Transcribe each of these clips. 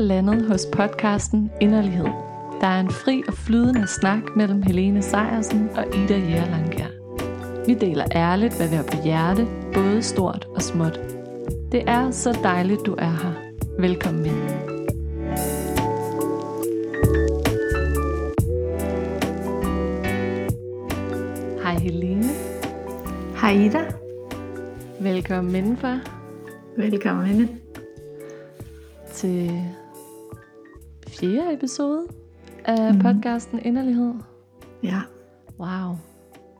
landet hos podcasten Inderlighed. Der er en fri og flydende snak mellem Helene Sejersen og Ida Jærlandkær. Vi deler ærligt, hvad vi har på hjerte, både stort og småt. Det er så dejligt, du er her. Velkommen ind. Hej Helene. Hej Ida. Velkommen indenfor Velkommen inde. til fjerde episode af Mhm. podcasten Inderlighed. Ja. Wow.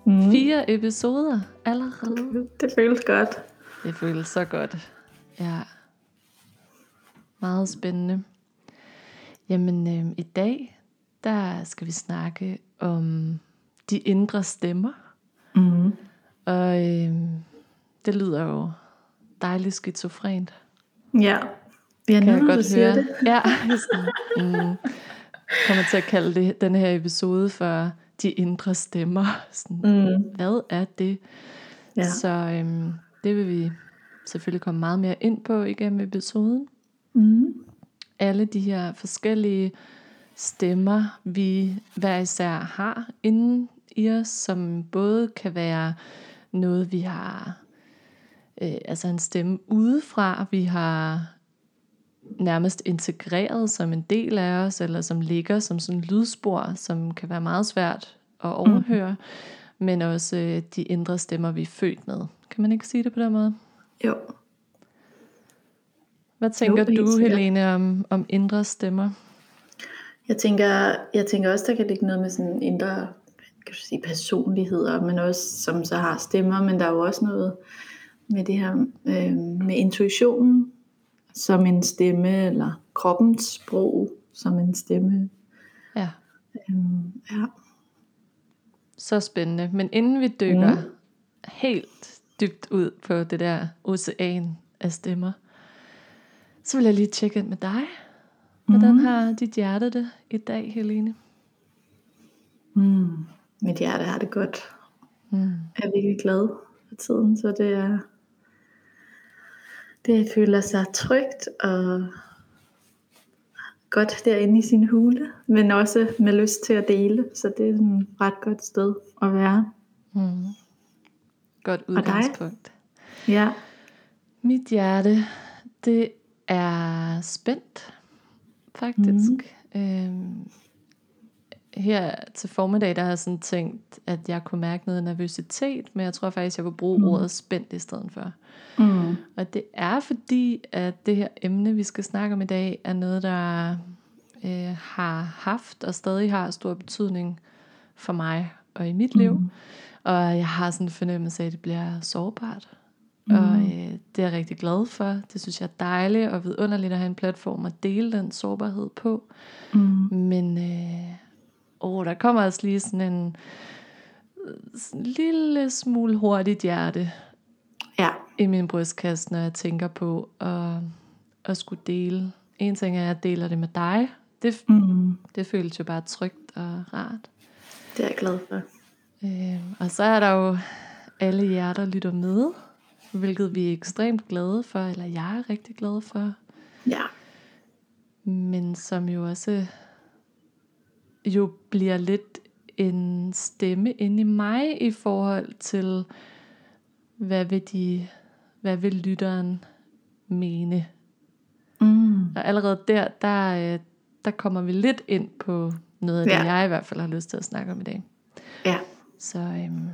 Mm. Fire episoder allerede. Det føles godt. Det føles så godt. Ja. Meget spændende. Jamen, øh, i dag, der skal vi snakke om de indre stemmer. Mm. Og øh, det lyder jo dejligt skizofrent. Ja. Har Kan jeg nu, du godt høre. det. Ja, mm, kommer til at kalde det, denne her episode for de indre stemmer. Sådan, Mm. Hvad er det? Ja. Så øhm, det vil vi selvfølgelig komme meget mere ind på igennem episoden. Mm. Alle de her forskellige stemmer, vi hver især har inde i os, som både kan være noget, vi har, øh, altså en stemme udefra, vi har nærmest integreret som en del af os, eller som ligger som sådan en lydspor, som kan være meget svært at overhøre, mm. men også øh, de indre stemmer, vi er født med. Kan man ikke sige det på den måde? Jo. Hvad tænker Jo, du. Helene, om, om indre stemmer? Jeg tænker, jeg tænker også, der kan ligge noget med sådan indre kan du sige, personligheder, men også som så har stemmer, men der er jo også noget med det her øh, med intuitionen som en stemme, eller kroppens sprog som en stemme. Ja, Øhm, ja. så spændende. Men inden vi dykker Mm. helt dybt ud på det der ocean af stemmer, så vil jeg lige tjekke ind med dig. Hvordan Mm. har dit hjerte det i dag, Helene? Mm. Mit hjerte har det godt. Mm. Jeg er virkelig glad for tiden, så det er det føler sig trygt og godt derinde i sin hule, men også med lyst til at dele, så det er et ret godt sted at være. Mm. Godt udgangspunkt. Ja. Mit hjerte, det er spændt, faktisk. Mm. Øhm, her til formiddag, der har jeg sådan tænkt, at jeg kunne mærke noget nervøsitet, men jeg tror faktisk, jeg vil bruge mm. ordet spændt i stedet for. Mm. Og det er fordi, at det her emne, vi skal snakke om i dag, er noget, der øh, har haft og stadig har stor betydning for mig og i mit liv. Og jeg har sådan en fornemmelse af, at det bliver sårbart. Mm. Og øh, det er jeg rigtig glad for. Det synes jeg er dejligt og vidunderligt at have en platform at dele den sårbarhed på. Mm. Men øh, åh, der kommer også lige sådan en sådan en lille smule hurtigt hjerte Ja. i min brystkasse, når jeg tænker på at, at skulle dele. En ting er, at jeg deler det med dig. Det, Mm. det føles jo bare trygt og rart. Det er jeg glad for. Øh, og så er der jo alle jer, der lytter med, hvilket vi er ekstremt glade for, eller jeg er rigtig glad for, Ja. men som jo også jo bliver lidt en stemme inde i mig i forhold til, hvad vil de, hvad vil lytteren mene? Mm. Og allerede der, der, øh, der kommer vi lidt ind på noget af det, Ja. jeg i hvert fald har lyst til at snakke om i dag. Ja. Så øhm,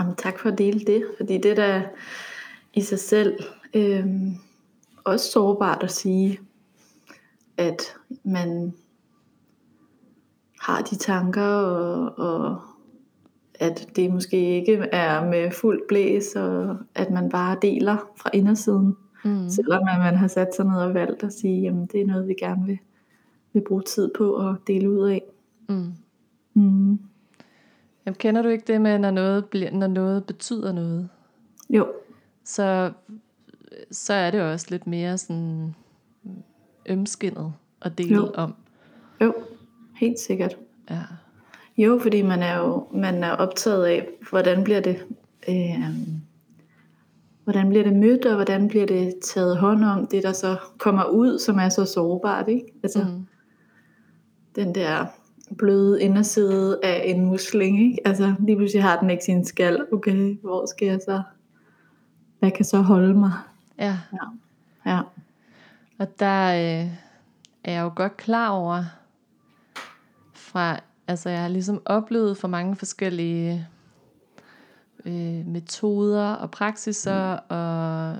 Jamen, tak for at dele det, fordi det er da i sig selv øhm, også sårbart at sige, at man har de tanker, og, og at det måske ikke er med fuld blæs, og at man bare deler fra indersiden, mm, selvom at man har sat sig ned og valgt at sige, jamen det er noget, vi gerne vil, vil bruge tid på at dele ud af. mm. Mm. Jamen, kender du ikke det med, når noget, bliver, når noget betyder noget? Jo, Så, så er det også lidt mere sådan ømskinnet at dele Jo. om. jo, helt sikkert. Ja. Jo, fordi man er jo man er optaget af, hvordan bliver det, øh, hvordan bliver det mødt, og hvordan bliver det taget hånd om, det der så kommer ud, som er så sårbart, ikke? Altså, mm. den der bløde inderside af en musling, ikke? Altså, lige pludselig har den ikke sin skal. Okay, hvor skal jeg så, hvad kan så holde mig? Ja. Ja. ja. Og der øh, er jeg jo godt klar over, fra, altså jeg har ligesom oplevet for mange forskellige øh, metoder og praksiser, mm. og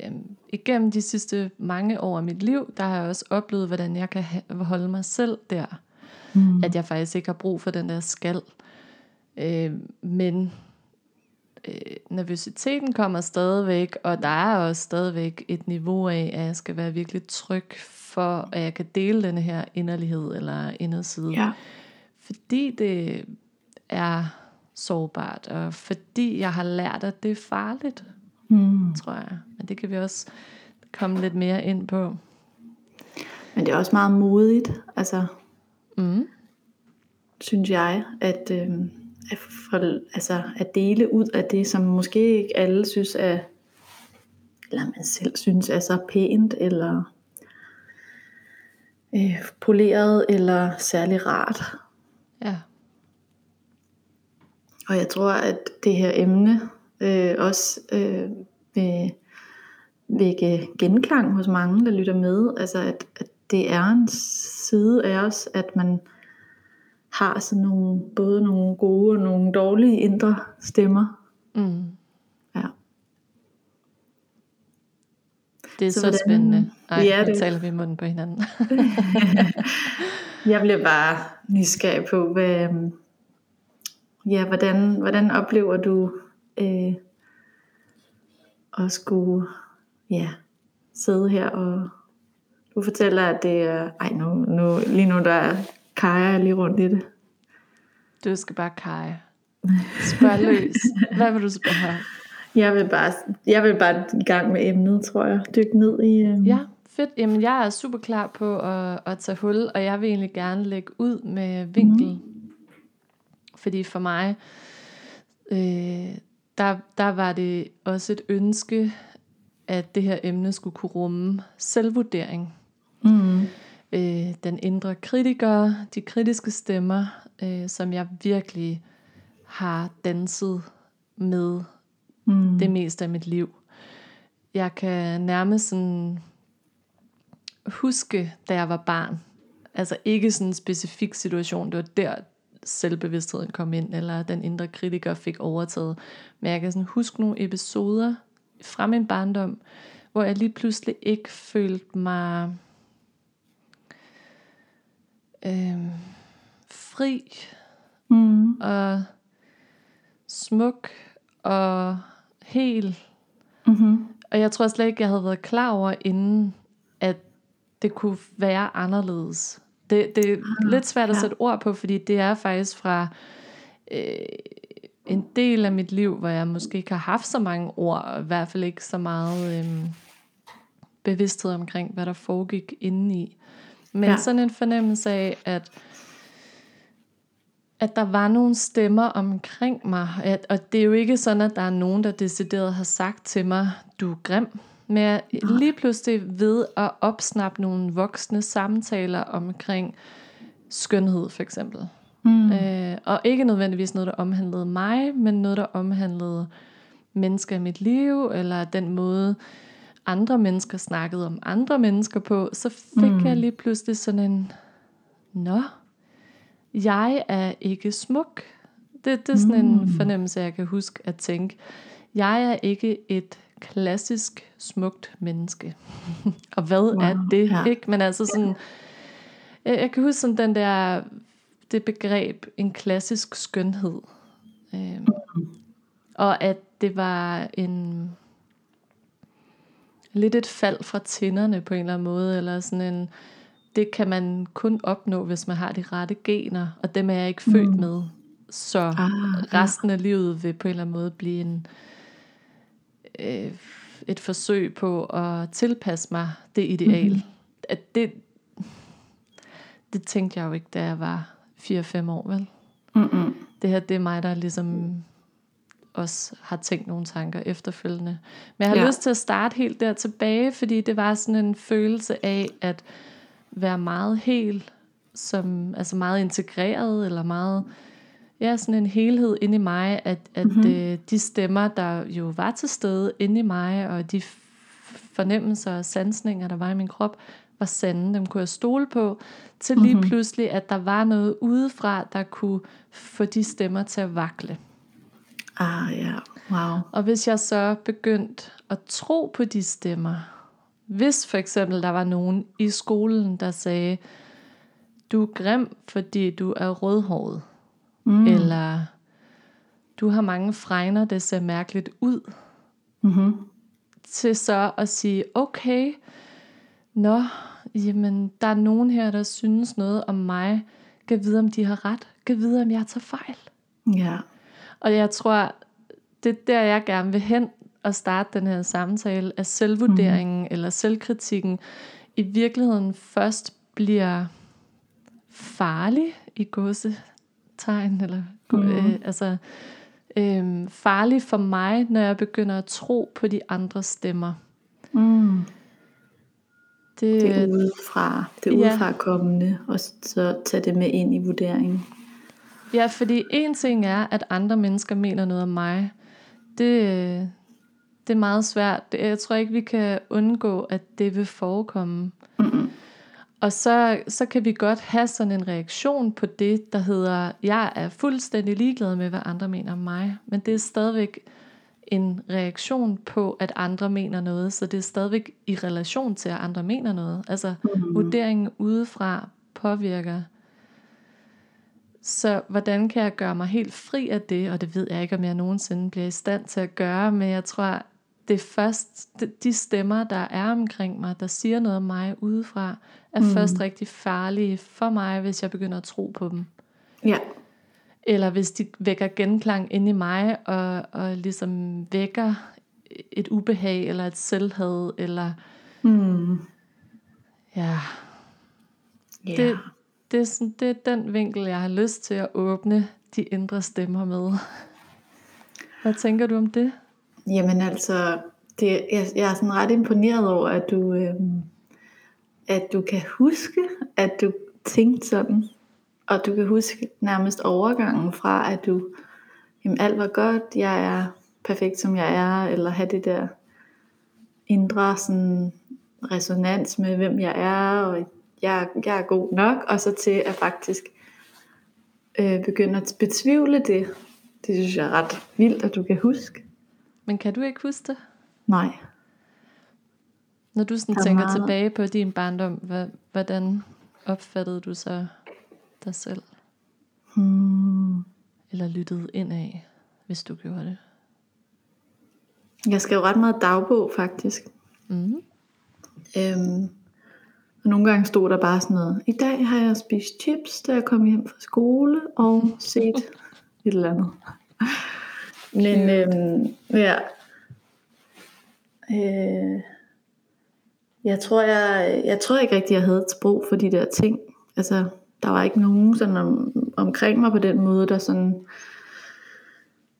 øh, igennem de sidste mange år af mit liv, der har jeg også oplevet, hvordan jeg kan holde mig selv der. Mm. At jeg faktisk ikke har brug for den der skal. Øh, men øh, nervøsiteten kommer stadigvæk, og der er også stadigvæk et niveau af, at jeg skal være virkelig tryg for, at jeg kan dele denne her inderlighed eller inderside. Ja. Fordi det er sårbart, og fordi jeg har lært, at det er farligt, mm. tror jeg. Men det kan vi også komme lidt mere ind på. Men det er også meget modigt, altså, mm. synes jeg, at, øh, at, for, altså, at dele ud af det, som måske ikke alle synes er, eller man selv synes er så pænt, eller øh, poleret, eller særlig rart. Ja. Og jeg tror, at det her emne øh, også øh, vil vække genklang hos mange, der lytter med. Altså, at, at det er en side af os, at man har sådan nogle, både nogle gode og nogle dårlige indre stemmer. Mm. Ja. Det er så, så spændende. Ej, ja, det taler vi i munden på hinanden. jeg bliver bare nysgerrig på, hvad, ja, hvordan, hvordan oplever du øh, at skulle ja, sidde her og du fortæller, at det er, ej nu, nu, lige nu der er Kaja lige rundt i det. Du skal bare Kaja. Spørg løs. Hvad vil du spørge? Jeg vil bare, jeg vil bare i gang med emnet, tror jeg. Dykke ned i... Um... Ja, fedt. Jamen, jeg er super klar på at, at tage hul, og jeg vil egentlig gerne lægge ud med vinkel. Mm. Fordi for mig, øh, der, der var det også et ønske, at det her emne skulle kunne rumme selvvurdering. Mm. Øh, den indre kritiker, de kritiske stemmer, øh, som jeg virkelig har danset med mm. det meste af mit liv. Jeg kan nærmest sådan huske, da jeg var barn, altså ikke sådan en specifik situation, det var der selvbevidstheden kom ind, eller den indre kritiker fik overtaget. Men jeg kan sådan huske nogle episoder fra min barndom, hvor jeg lige pludselig ikke følte mig øh, fri mm. og smuk og hel. Mm-hmm. Og jeg tror slet ikke, jeg havde været klar over inden, det kunne være anderledes. Det, det er ah, lidt svært at ja. sætte ord på, fordi det er faktisk fra øh, en del af mit liv, hvor jeg måske ikke har haft så mange ord, og i hvert fald ikke så meget øh, bevidsthed omkring, hvad der foregik indeni. Men ja. sådan en fornemmelse af, at at der var nogle stemmer omkring mig. At, og det er jo ikke sådan, at der er nogen, der decideret har sagt til mig, du er grim. Men jeg lige pludselig ved at opsnappe nogle voksne samtaler omkring skønhed for eksempel. Mm. Øh, og ikke nødvendigvis noget, der omhandlede mig, men noget, der omhandlede mennesker i mit liv, eller den måde, andre mennesker snakkede om andre mennesker på, så fik mm. jeg lige pludselig sådan en, nå, jeg er ikke smuk. Det, det er sådan mm. en fornemmelse, jeg kan huske at tænke. Jeg er ikke et klassisk smukt menneske. og hvad wow, er det? Ja. Ikke? Men altså sådan, jeg, jeg kan huske sådan den der, det begreb, en klassisk skønhed. Øhm. Og at det var en lidt et fald fra tænderne på en eller anden måde, eller sådan en, det kan man kun opnå, hvis man har de rette gener, og dem er jeg ikke født mm. med. Så ah, resten af livet vil på en eller anden måde blive en, øh, et forsøg på at tilpasse mig det ideal. Mm. At det, det tænkte jeg jo ikke, da jeg var 4-5 år, vel? Mm-mm. Det her, det er mig, der ligesom også har tænkt nogle tanker efterfølgende. Men jeg har Ja. lyst til at starte helt der tilbage, fordi det var sådan en følelse af at være meget hel, som, altså meget integreret, eller meget, ja, sådan en helhed inde i mig, at, at Mhm. mm-hmm. øh, de stemmer, der jo var til stede inde i mig, og de fornemmelser og sansninger, der var i min krop, var sande, dem kunne jeg stole på, til lige Mhm. mm-hmm. pludselig, at der var noget udefra, der kunne få de stemmer til at vakle. Ah ja, wow. Og hvis jeg så begyndte at tro på de stemmer, hvis for eksempel der var nogen i skolen, der sagde, du er grim, fordi du er rødhåret, mm. eller du har mange fregner, det ser mærkeligt ud, Mm-hmm. til så at sige, okay, nå, jamen, der er nogen her, der synes noget om mig, kan vide, om de har ret, kan vide, om jeg tager fejl. Ja. Og jeg tror, det er der, jeg gerne vil hen og starte den her samtale, at selvvurderingen mm. eller selvkritikken i virkeligheden først bliver farlig i gåsetegn, eller mm. øh, altså øh, farlig for mig, når jeg begynder at tro på de andre stemmer. Mm. Det, Det er udefra, det er Ja. udefra kommende, og så tage det med ind i vurderingen. Ja, fordi en ting er, at andre mennesker mener noget om mig. Det, det er meget svært. Det- Jeg tror ikke, vi kan undgå, at det vil forekomme. Mm-mm. Og så, så kan vi godt have sådan en reaktion på det, der hedder, jeg er fuldstændig ligeglad med, hvad andre mener om mig. Men det er stadigvæk en reaktion på, at andre mener noget. Så det er stadigvæk i relation til, at andre mener noget. Altså mm-hmm. vurderingen udefra påvirker. Så hvordan kan jeg gøre mig helt fri af det? Og det ved jeg ikke, om jeg nogensinde bliver i stand til at gøre. Men jeg tror, det er først de- de stemmer, der er omkring mig, der siger noget om mig udefra, er mm. først rigtig farlige for mig, hvis jeg begynder at tro på dem. Ja. Eller hvis de vækker genklang ind i mig, og, og ligesom vækker et ubehag, eller et selvhad, eller Mm. ja, Ja. det, det, er sådan, det er den vinkel, jeg har lyst til at åbne de indre stemmer med. Hvad tænker du om det? Jamen altså, det, jeg, jeg er sådan ret imponeret over, at du, øhm, at du kan huske, at du tænkte sådan. Og du kan huske nærmest overgangen fra, at du, jamen alt var godt, jeg er perfekt som jeg er, eller have det der indre sådan, resonans med, hvem jeg er, og jeg, jeg er god nok, og så til at faktisk øh, begynde at betvivle det. Det synes jeg er ret vildt, at du kan huske. Men kan du ikke huske det? Nej. Når du sådan er tænker meget- tilbage på din barndom, hvad, hvordan opfattede du så dig selv? Hmm. Eller lyttede ind af, hvis du gjorde det? Jeg skrev ret meget dagbog faktisk. Mm. Øhm, og nogle gange stod der bare sådan noget. I dag har jeg spist chips, da jeg kom hjem fra skole, og set et eller andet. Men øhm, ja. Øh, jeg tror, jeg, jeg tror ikke rigtig, jeg havde et sprog for de der ting. Altså, der var ikke nogen sådan om, omkring mig på den måde, der sådan...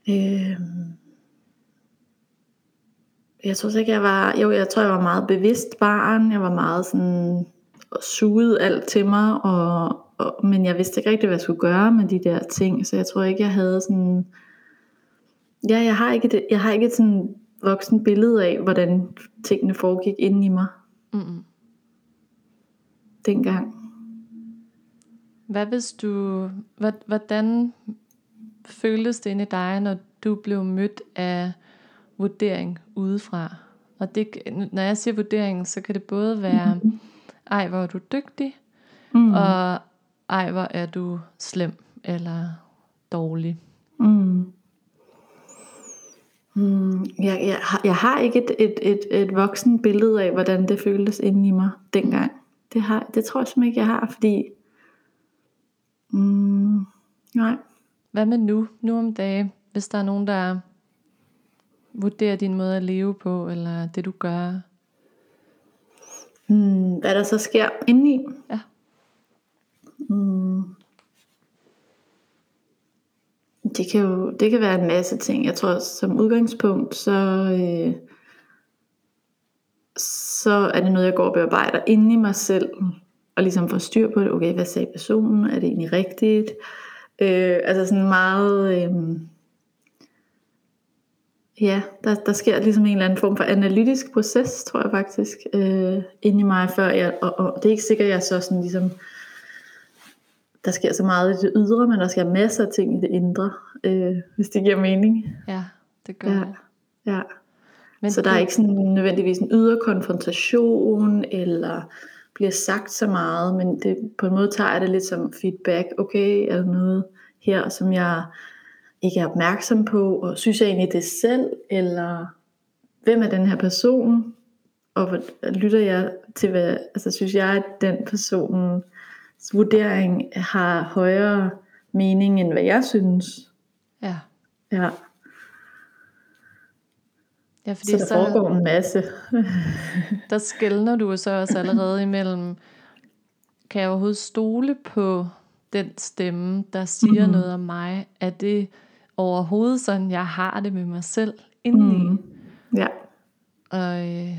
Øh, jeg tror ikke, jeg var... Jo, jeg tror, jeg var meget bevidst barn. Jeg var meget sådan... Og sugede alt til mig, og, og, men jeg vidste ikke rigtig, hvad jeg skulle gøre med de der ting. Så jeg tror ikke, jeg havde sådan... Ja, jeg har ikke, det, jeg har ikke et sådan voksen billede af, hvordan tingene foregik inde i mig Mm-mm. dengang. Hvad hvis du, hvad, hvordan føltes det inde i dig, når du blev mødt af vurdering udefra? Og det, når jeg siger vurdering, så kan det både være, ej hvor er du dygtig, Mm. og ej hvor er du slem eller dårlig. Mm. Mm, jeg, jeg, har, jeg har ikke et, et, et, et voksen billede af, hvordan det føltes inde i mig dengang. Det, har, det tror jeg simpelthen ikke, jeg har, fordi... Mm, nej. Hvad med nu, nu om dagen, hvis der er nogen, der vurderer din måde at leve på, eller det du gør? Mm, hvad der så sker indeni? Ja. Mm. Det kan jo det kan være en masse ting. Jeg tror som udgangspunkt, så, øh, så er det noget, jeg går og bearbejder inde i mig selv, og ligesom får styr på det. Okay, hvad sagde personen? Er det egentlig rigtigt? Øh, altså sådan meget... Øh, ja, der, der sker ligesom en eller anden form for analytisk proces, tror jeg faktisk, øh, inde i mig, før jeg, og, og det er ikke sikkert, at jeg så sådan ligesom, der sker så meget i det ydre, men der sker masser af ting i det indre, øh, hvis det giver mening. Ja, det gør Ja, det. ja. Men så der er det- ikke sådan nødvendigvis en ydre konfrontation, eller bliver sagt så meget, men det, på en måde tager jeg det lidt som feedback. Okay, er der noget her, som jeg ikke er opmærksom på, og synes jeg egentlig det selv, eller hvem er den her person, og lytter jeg til, hvad, altså synes jeg, at den persons vurdering har højere mening, end hvad jeg synes. Ja, Ja, ja fordi så der så, foregår en masse. der skældner du så også allerede imellem, kan jeg overhovedet stole på den stemme, der siger Mhm. noget om mig? Er det overhovedet sådan, jeg har det med mig selv indeni? Mm. Ja, Og, øh,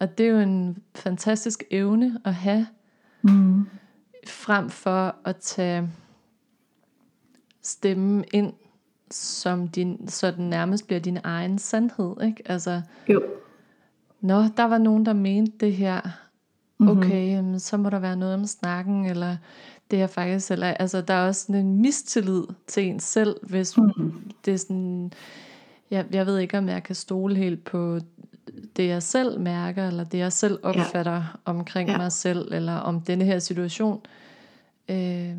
og det er jo en fantastisk evne at have, mm. Frem for at tage stemmen ind, som din, så den nærmest bliver din egen sandhed. Ikke? Altså, jo. nå, der var nogen, der mente det her. Mhm. Okay, jamen, så må der være noget om snakken, eller det er faktisk, eller, altså, der er også sådan en mistillid til en selv, hvis Mhm. det er sådan, jeg, jeg ved ikke, om jeg kan stole helt på det, jeg selv mærker, eller det, jeg selv opfatter ja. omkring Ja. mig selv, eller om denne her situation. Øh,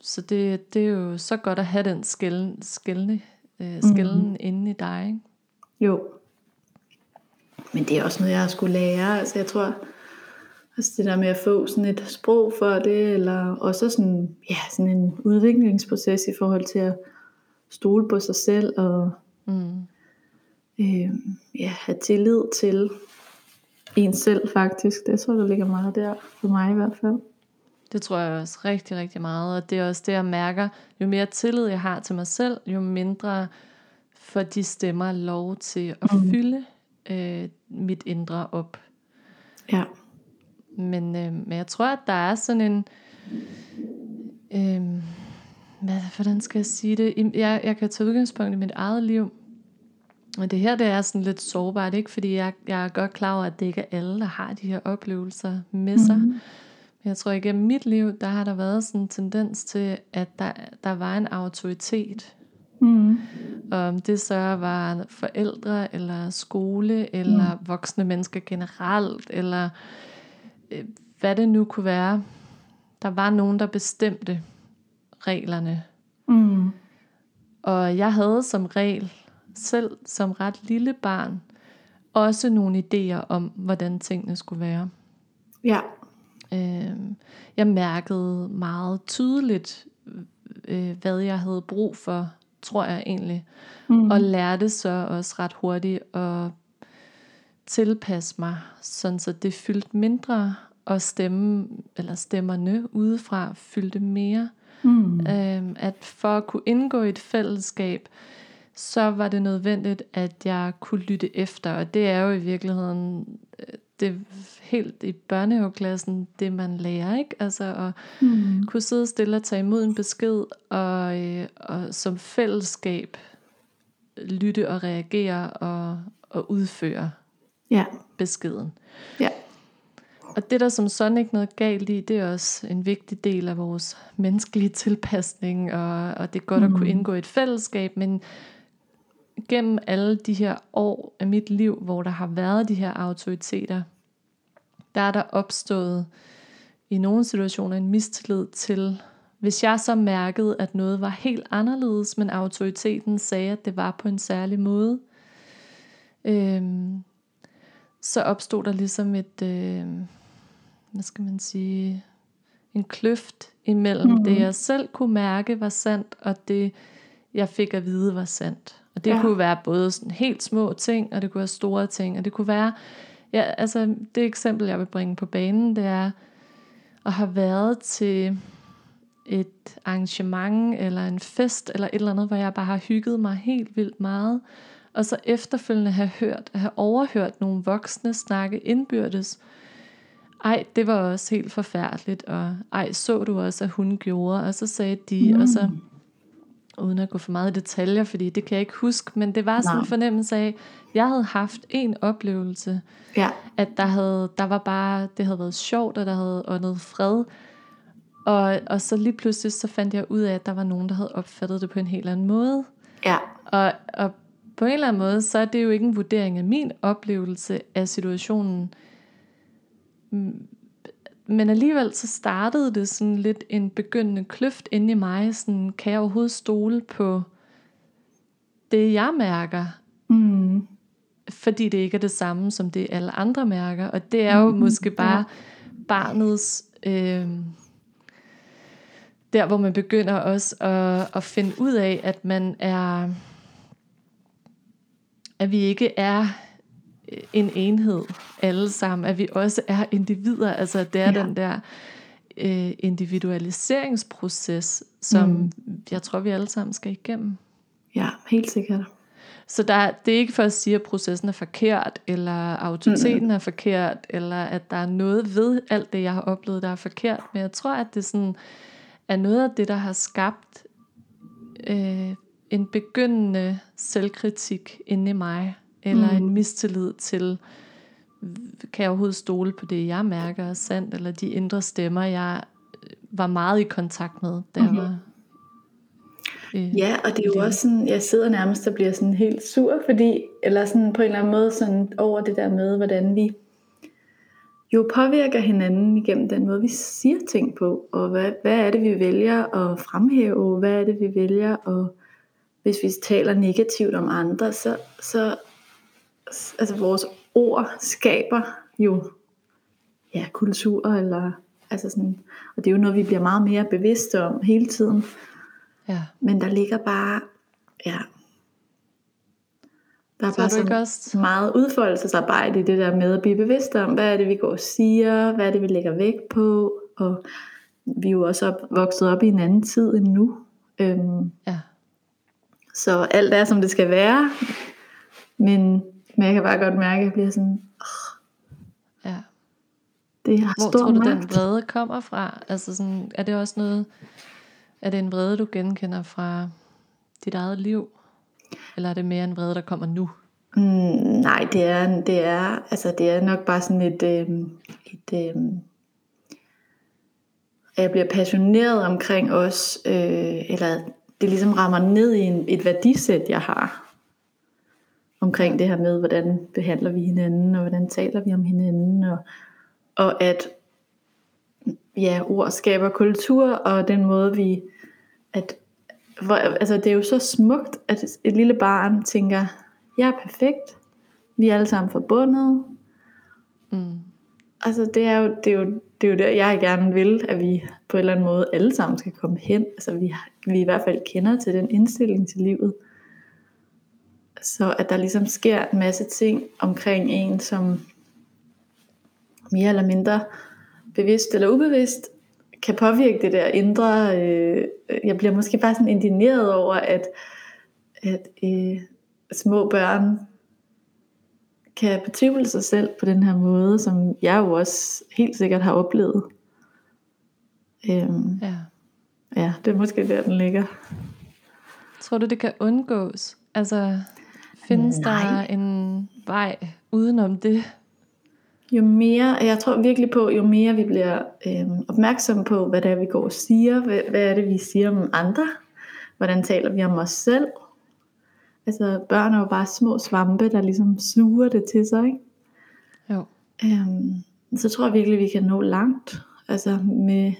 så det, det er jo så godt at have den skælden, skældne, øh, skælden mm. inde i dig. Ikke? Jo. Men det er også noget, jeg har skulle lære. Altså jeg tror, altså det der med at få sådan et sprog for det, eller også sådan, ja, sådan en udviklingsproces i forhold til at stole på sig selv, og Mm. Øh, ja, have tillid til en selv faktisk. Det tror jeg, der ligger meget der, for mig i hvert fald. Det tror jeg også rigtig, rigtig meget. Og det er også det, jeg mærker. Jo mere tillid jeg har til mig selv, jo mindre får de stemmer lov til at mm. fylde øh, mit indre op. Ja. Men, øh, men jeg tror, at der er sådan en... Øh, hvad, hvordan skal jeg sige det? Jeg, jeg kan tage udgangspunkt i mit eget liv. Og det her, det er sådan lidt sårbart, ikke? Fordi jeg, jeg er godt klar over, at det ikke er alle, der har de her oplevelser med sig. Mhm. Men jeg tror, igennem mit liv, der har der været sådan en tendens til, at der, der var en autoritet. Mm. Om det så var forældre, eller skole, eller mm. voksne mennesker generelt, eller øh, hvad det nu kunne være. Der var nogen, der bestemte reglerne. Mm. Og jeg havde som regel, selv som ret lille barn, også nogle idéer om, hvordan tingene skulle være. Ja. Øh, jeg mærkede meget tydeligt, øh, hvad jeg havde brug for, tror jeg egentlig. Mm. Og lærte så også ret hurtigt at tilpasse mig, sådan så det fyldte mindre, og stemme, eller stemmerne udefra fyldte mere. Mm. Øhm, at for at kunne indgå i et fællesskab, så var det nødvendigt, at jeg kunne lytte efter. Og det er jo i virkeligheden øh, det helt i børnehaveklassen, det man lærer, ikke? Altså at Mm. kunne sidde stille og tage imod en besked, og, øh, og som fællesskab lytte og reagere og, og udføre Ja. beskeden. Ja. Og det er der som sådan ikke noget galt i, det er også en vigtig del af vores menneskelige tilpasning, og, og det er godt mm. at kunne indgå i et fællesskab, men gennem alle de her år af mit liv, hvor der har været de her autoriteter, der er der opstået i nogle situationer en mistillid til, hvis jeg så mærkede, at noget var helt anderledes, men autoriteten sagde, at det var på en særlig måde, øhm, så opstod der ligesom et, øh, hvad skal man sige, en kløft imellem mm. det, jeg selv kunne mærke var sandt, og det, jeg fik at vide var sandt. Og det Ja. kunne være både sådan helt små ting, og det kunne være store ting, og det kunne være, ja, altså det eksempel, jeg vil bringe på banen, det er at have været til et arrangement eller en fest eller et eller andet, hvor jeg bare har hygget mig helt vildt meget, og så efterfølgende have hørt, have overhørt nogle voksne snakke indbyrdes. Ej, det var også helt forfærdeligt, og ej, så du også, at hun gjorde, og så sagde de, mm. og så uden at gå for meget i detaljer, fordi det kan jeg ikke huske, men det var sådan Nej. en fornemmelse af, jeg havde haft en oplevelse, ja. at der, havde, der var bare, det havde været sjovt, og der havde åndet fred, og, og så lige pludselig så fandt jeg ud af, at der var nogen, der havde opfattet det på en helt anden måde. Ja. Og, og på en eller anden måde, så er det jo ikke en vurdering af min oplevelse af situationen. Men alligevel så startede det sådan lidt en begyndende kløft inde i mig. Sådan, kan jeg overhovedet stole på det, jeg mærker? Mm. Fordi det ikke er det samme, som det alle andre mærker. Og det er jo mm. måske bare barnets... Øh, der hvor man begynder også at, at finde ud af, at man er, at vi ikke er en enhed alle sammen, at vi også er individer, altså det er ja. den der øh, individualiseringsproces, som mm. jeg tror vi alle sammen skal igennem. Ja, helt sikkert. Så der, det er ikke for at sige, at processen er forkert, eller autoriteten mm. er forkert, eller at der er noget ved alt det, jeg har oplevet, der er forkert. Men jeg tror, at det sådan, er noget af det, der har skabt øh, en begyndende selvkritik inde i mig, eller mm. en mistillid til, kan jeg overhovedet stole på det, jeg mærker er sandt, eller de indre stemmer, jeg var meget i kontakt med, da mm-hmm. var Øh, ja, og det er jo det. også sådan, jeg sidder nærmest og bliver sådan helt sur, fordi, eller sådan på en eller anden måde sådan over det der med, hvordan vi jo påvirker hinanden igennem den måde, vi siger ting på, og hvad, hvad er det, vi vælger at fremhæve, hvad er det, vi vælger at, hvis vi taler negativt om andre, så, så altså vores ord skaber jo ja, kultur, eller, altså sådan, og det er jo noget, vi bliver meget mere bevidste om hele tiden. Ja. Men der ligger bare, ja, der er bare så også... meget udfoldelsesarbejde i det der med at blive bevidst om, hvad er det, vi går og siger, hvad er det, vi lægger vægt på, og vi er jo også op, vokset op i en anden tid end nu. Øhm, ja. Så alt er, som det skal være, men, men jeg kan bare godt mærke, at jeg bliver sådan, oh, ja. det har Hvor stor tror du, magt. den vrede kommer fra? Altså sådan, er det også noget, er det en vrede, du genkender fra dit eget liv? Eller er det mere en vrede, der kommer nu? Mm, nej, det er, det er, altså det er nok bare sådan et, øh, et øh, jeg bliver passioneret omkring os, øh, eller det ligesom rammer ned i en, et værdisæt, jeg har omkring det her med, hvordan behandler vi hinanden, og hvordan taler vi om hinanden, og, og at ja, ord skaber kultur, og den måde vi, at hvor, altså det er jo så smukt, at et lille barn tænker, jeg er perfekt, vi er alle sammen forbundet. Mm. Altså det er, jo, det, er jo, det er jo der, jeg gerne vil, at vi på en eller anden måde alle sammen skal komme hen. Altså vi, vi i hvert fald kender til den indstilling til livet. Så at der ligesom sker en masse ting omkring en, som mere eller mindre bevidst eller ubevidst kan påvirke det der indre. Øh, jeg bliver måske bare sådan indigneret over, at, at øh, små børn kan betvivle sig selv på den her måde, som jeg jo også helt sikkert har oplevet. Øhm, ja. ja, det er måske der, den ligger. Tror du, det kan undgås? Altså, findes Nej. der en vej udenom det? Jo mere, jeg tror virkelig på, jo mere vi bliver øhm, opmærksomme på, hvad det er, vi går og siger, hvad, hvad er det, vi siger om andre, hvordan taler vi om os selv, Altså børn er jo bare små svampe, der ligesom suger det til sig, ikke? Jo. Øhm, så tror jeg virkelig, vi kan nå langt. Altså med,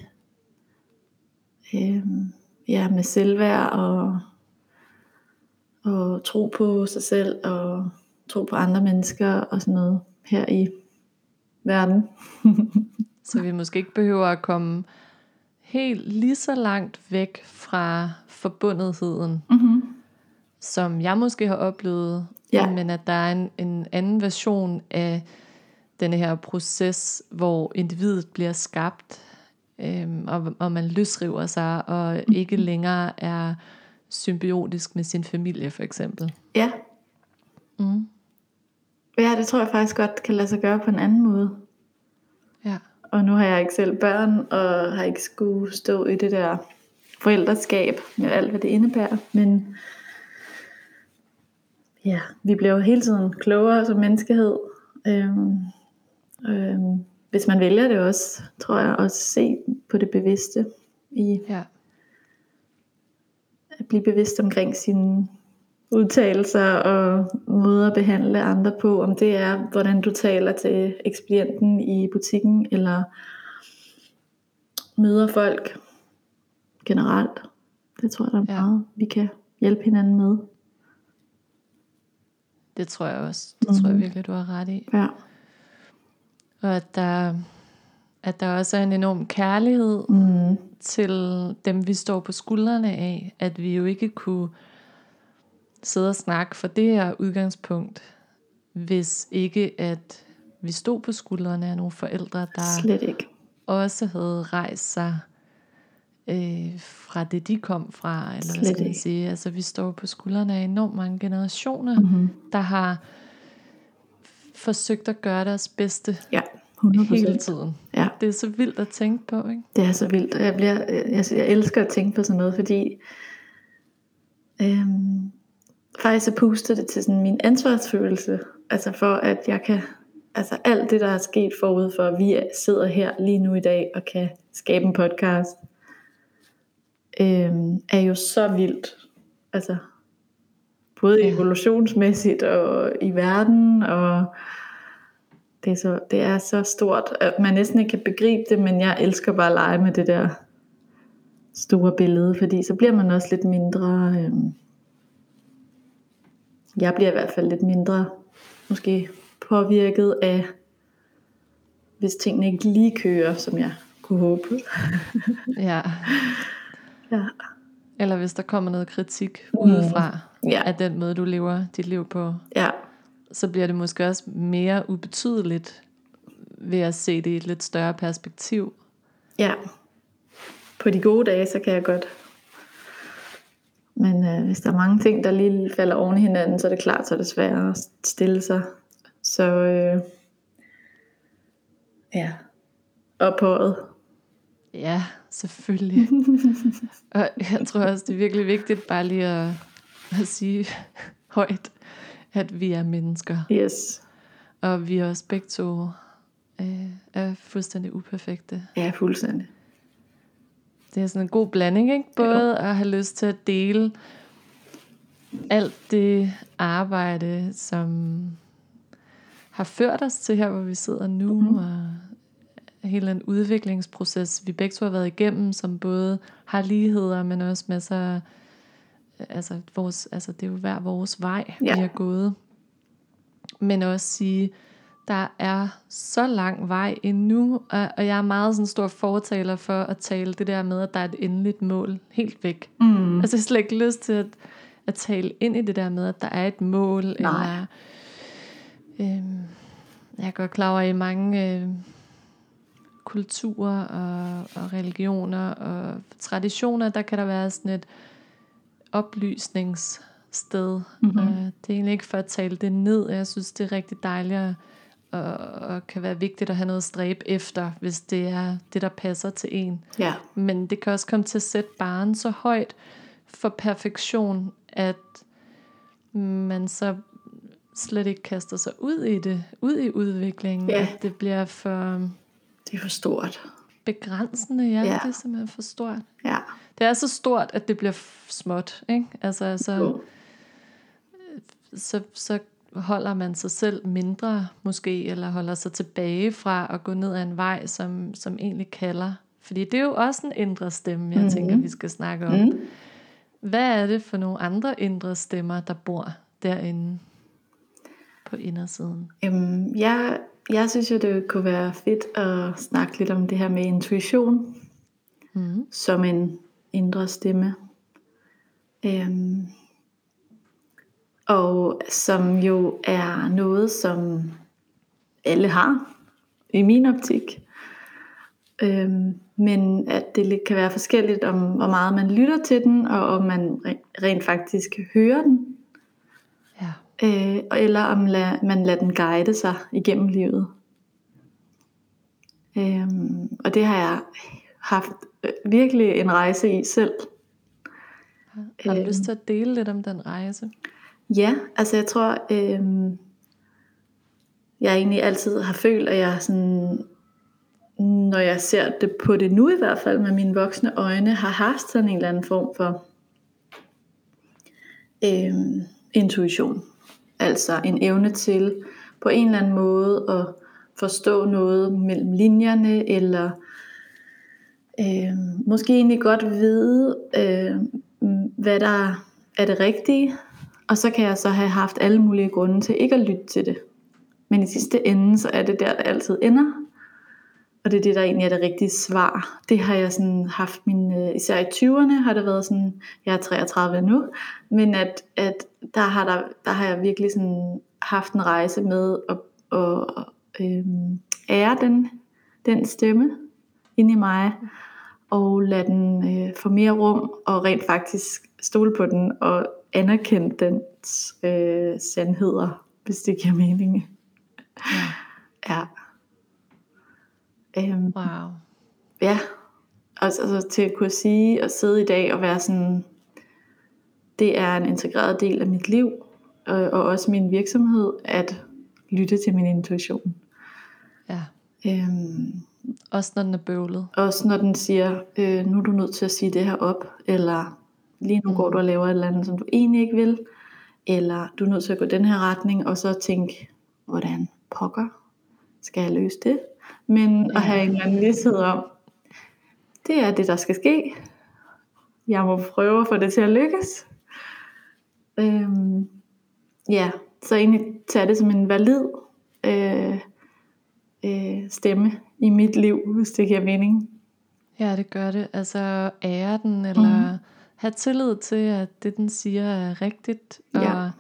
øhm, ja, med selvværd og, og tro på sig selv og tro på andre mennesker og sådan noget her i verden. så vi måske ikke behøver at komme helt lige så langt væk fra forbundetheden. Mm-hmm som jeg måske har oplevet, ja. men at der er en, en anden version af denne her proces, hvor individet bliver skabt øhm, og, og man løsriver sig, og ikke længere er symbiotisk med sin familie, for eksempel. Ja. Mm. Ja, det tror jeg faktisk godt kan lade sig gøre på en anden måde. Ja. Og nu har jeg ikke selv børn, og har ikke skulle stå i det der forældreskab med alt, hvad det indebærer. Men ja, vi bliver jo hele tiden klogere som menneskehed. Øhm, øhm, hvis man vælger det også, tror jeg, også se på det bevidste i Ja. At blive bevidst omkring sine udtalelser og måder at behandle andre på, om det er, hvordan du taler til ekspedienten i butikken, eller møder folk generelt. Det tror jeg, der er Ja. meget, vi kan hjælpe hinanden med. Det tror jeg også. Det tror jeg Mhm. virkelig, du har ret i. Ja. Og at der, at der også er en enorm kærlighed Mm. Til dem, vi står på skuldrene af. At vi jo ikke kunne sidde og snakke for det her udgangspunkt, hvis ikke at vi stod på skuldrene af nogle forældre, der Slet ikke. også havde rejst sig øh, fra det, de kom fra. Eller hvad Slet skal man sige? Altså, vi står på skuldrene af enormt mange generationer, Mm-hmm. der har forsøgt at gøre deres bedste Ja, 100 hele tiden. Ja. Det er så vildt at tænke på, ikke? Det er så vildt, jeg, bliver, jeg, jeg elsker at tænke på sådan noget, fordi øhm, faktisk så puster det til sådan min ansvarsfølelse, altså for at jeg kan, altså alt det der er sket forud for, at vi sidder her lige nu i dag og kan skabe en podcast, øhm, er jo så vildt, altså både evolutionsmæssigt og i verden, og det er, så, det er så stort, at man næsten ikke kan begribe det, men jeg elsker bare at lege med det der store billede, fordi så bliver man også lidt mindre, øhm, jeg bliver i hvert fald lidt mindre, måske påvirket af, hvis tingene ikke lige kører, som jeg kunne håbe. Ja. Ja, Eller hvis der kommer noget kritik udefra ja, af den måde, du lever dit liv på, ja, så bliver det måske også mere ubetydeligt ved at se det i et lidt større perspektiv. ja. På de gode dage, så kan jeg godt. Men øh, hvis der er mange ting, der lige falder oven i hinanden, så er det klart, så er det sværere at stille sig. Så øh, ja, ophøjet. Ja, selvfølgelig. og jeg tror også, det er virkelig vigtigt bare lige at, at sige højt, at vi er mennesker. Yes. Og vi er også begge to øh, er fuldstændig uperfekte. Ja, fuldstændig. Det er sådan en god blanding, ikke? Både at have lyst til at dele alt det arbejde, som har ført os til her, hvor vi sidder nu, mm-hmm. og hele den udviklingsproces, vi begge to har været igennem, som både har ligheder, men også masser af, altså, vores, altså det er jo hver vores vej, Ja. vi har gået. Men også sige, der er så lang vej endnu, og og jeg er meget sådan stor fortaler for at tale det der med, at der er et endeligt mål helt væk. Mm. Altså jeg har slet ikke lyst til at, at tale ind i det der med, at der er et mål, Nej. eller øhm, jeg er godt klar over, at i mange øh, kulturer og, og religioner og traditioner, der kan der være sådan et oplysningssted. Mhm. Øh, det er egentlig ikke for at tale det ned. Jeg synes, det er rigtig dejligt at, og, og kan være vigtigt at have noget stræb efter, hvis det er det, der passer til en. Ja, Men det kan også komme til at sætte barn så højt for perfektion, at man så slet ikke kaster sig ud i det, ud i udviklingen, Ja. at det bliver for det er for stort. begrænsende, ja, Ja. det er simpelthen for stort. Ja. Det er så stort, at det bliver småt, ikke? Altså, så, Jo. så, så holder man sig selv mindre måske, eller holder sig tilbage fra at gå ned ad en vej, som, som egentlig kalder. Fordi det er jo også en indre stemme, jeg Mhm. mm-hmm. tænker, vi skal snakke om. Mm. Hvad er det for nogle andre indre stemmer, der bor derinde på indersiden? Øhm, jeg, jeg synes jo, det kunne være fedt at snakke lidt om det her med intuition Mm. som en indre stemme. Øhm, og som jo er noget, som alle har i min optik. Øhm, men at det kan være forskelligt, om hvor meget man lytter til den, og om man re- rent faktisk hører den, Ja. øh, eller om la- man lader den guide sig igennem livet. Øhm, og det har jeg haft øh, virkelig en rejse i selv. Har du Øhm. lyst til at dele lidt om den rejse? Ja, altså jeg tror, øhm, jeg egentlig altid har følt, at jeg sådan, når jeg ser det på det nu i hvert fald med mine voksne øjne, har haft sådan en eller anden form for øhm, intuition. Altså en evne til på en eller anden måde at forstå noget mellem linjerne, eller øh, måske egentlig godt vide, øh, hvad der er det rigtige, og så kan jeg så have haft alle mulige grunde til ikke at lytte til det. Men i sidste ende, så er det der, det altid ender. Og det er det, der egentlig er det rigtige svar. Det har jeg sådan haft min, øh, især i 20'erne har det været sådan, jeg er 33 nu, men at, at der, har der, der har jeg virkelig sådan haft en rejse med at, at øhm, ære den, den stemme inde i mig, og lade den øh, få mere rum, og rent faktisk stole på den, og anerkende dens øh, sandheder, hvis det giver mening. Ja. Ja. Øhm, Wow. ja, altså, altså til at kunne sige og sidde i dag og være sådan, det er en integreret del af mit liv, og, og også min virksomhed, at lytte til min intuition. Ja. Øhm, Også når den er bøvlet. også når den siger, øh, nu er du nødt til at sige det her op, eller lige nu går du og laver et eller andet, som du egentlig ikke vil, eller du er nødt til at gå den her retning, og så tænke, hvordan pokker skal jeg løse det? Men at have en eller anden vidshed om, det er det, der skal ske. Jeg må prøve at få det til at lykkes. Øhm, ja, så egentlig tage det som en valid øh, øh, stemme i mit liv, hvis det giver mening. Ja, det gør det. Altså ære den, eller Mhm. have tillid til, at det, den siger, er rigtigt. Og Ja.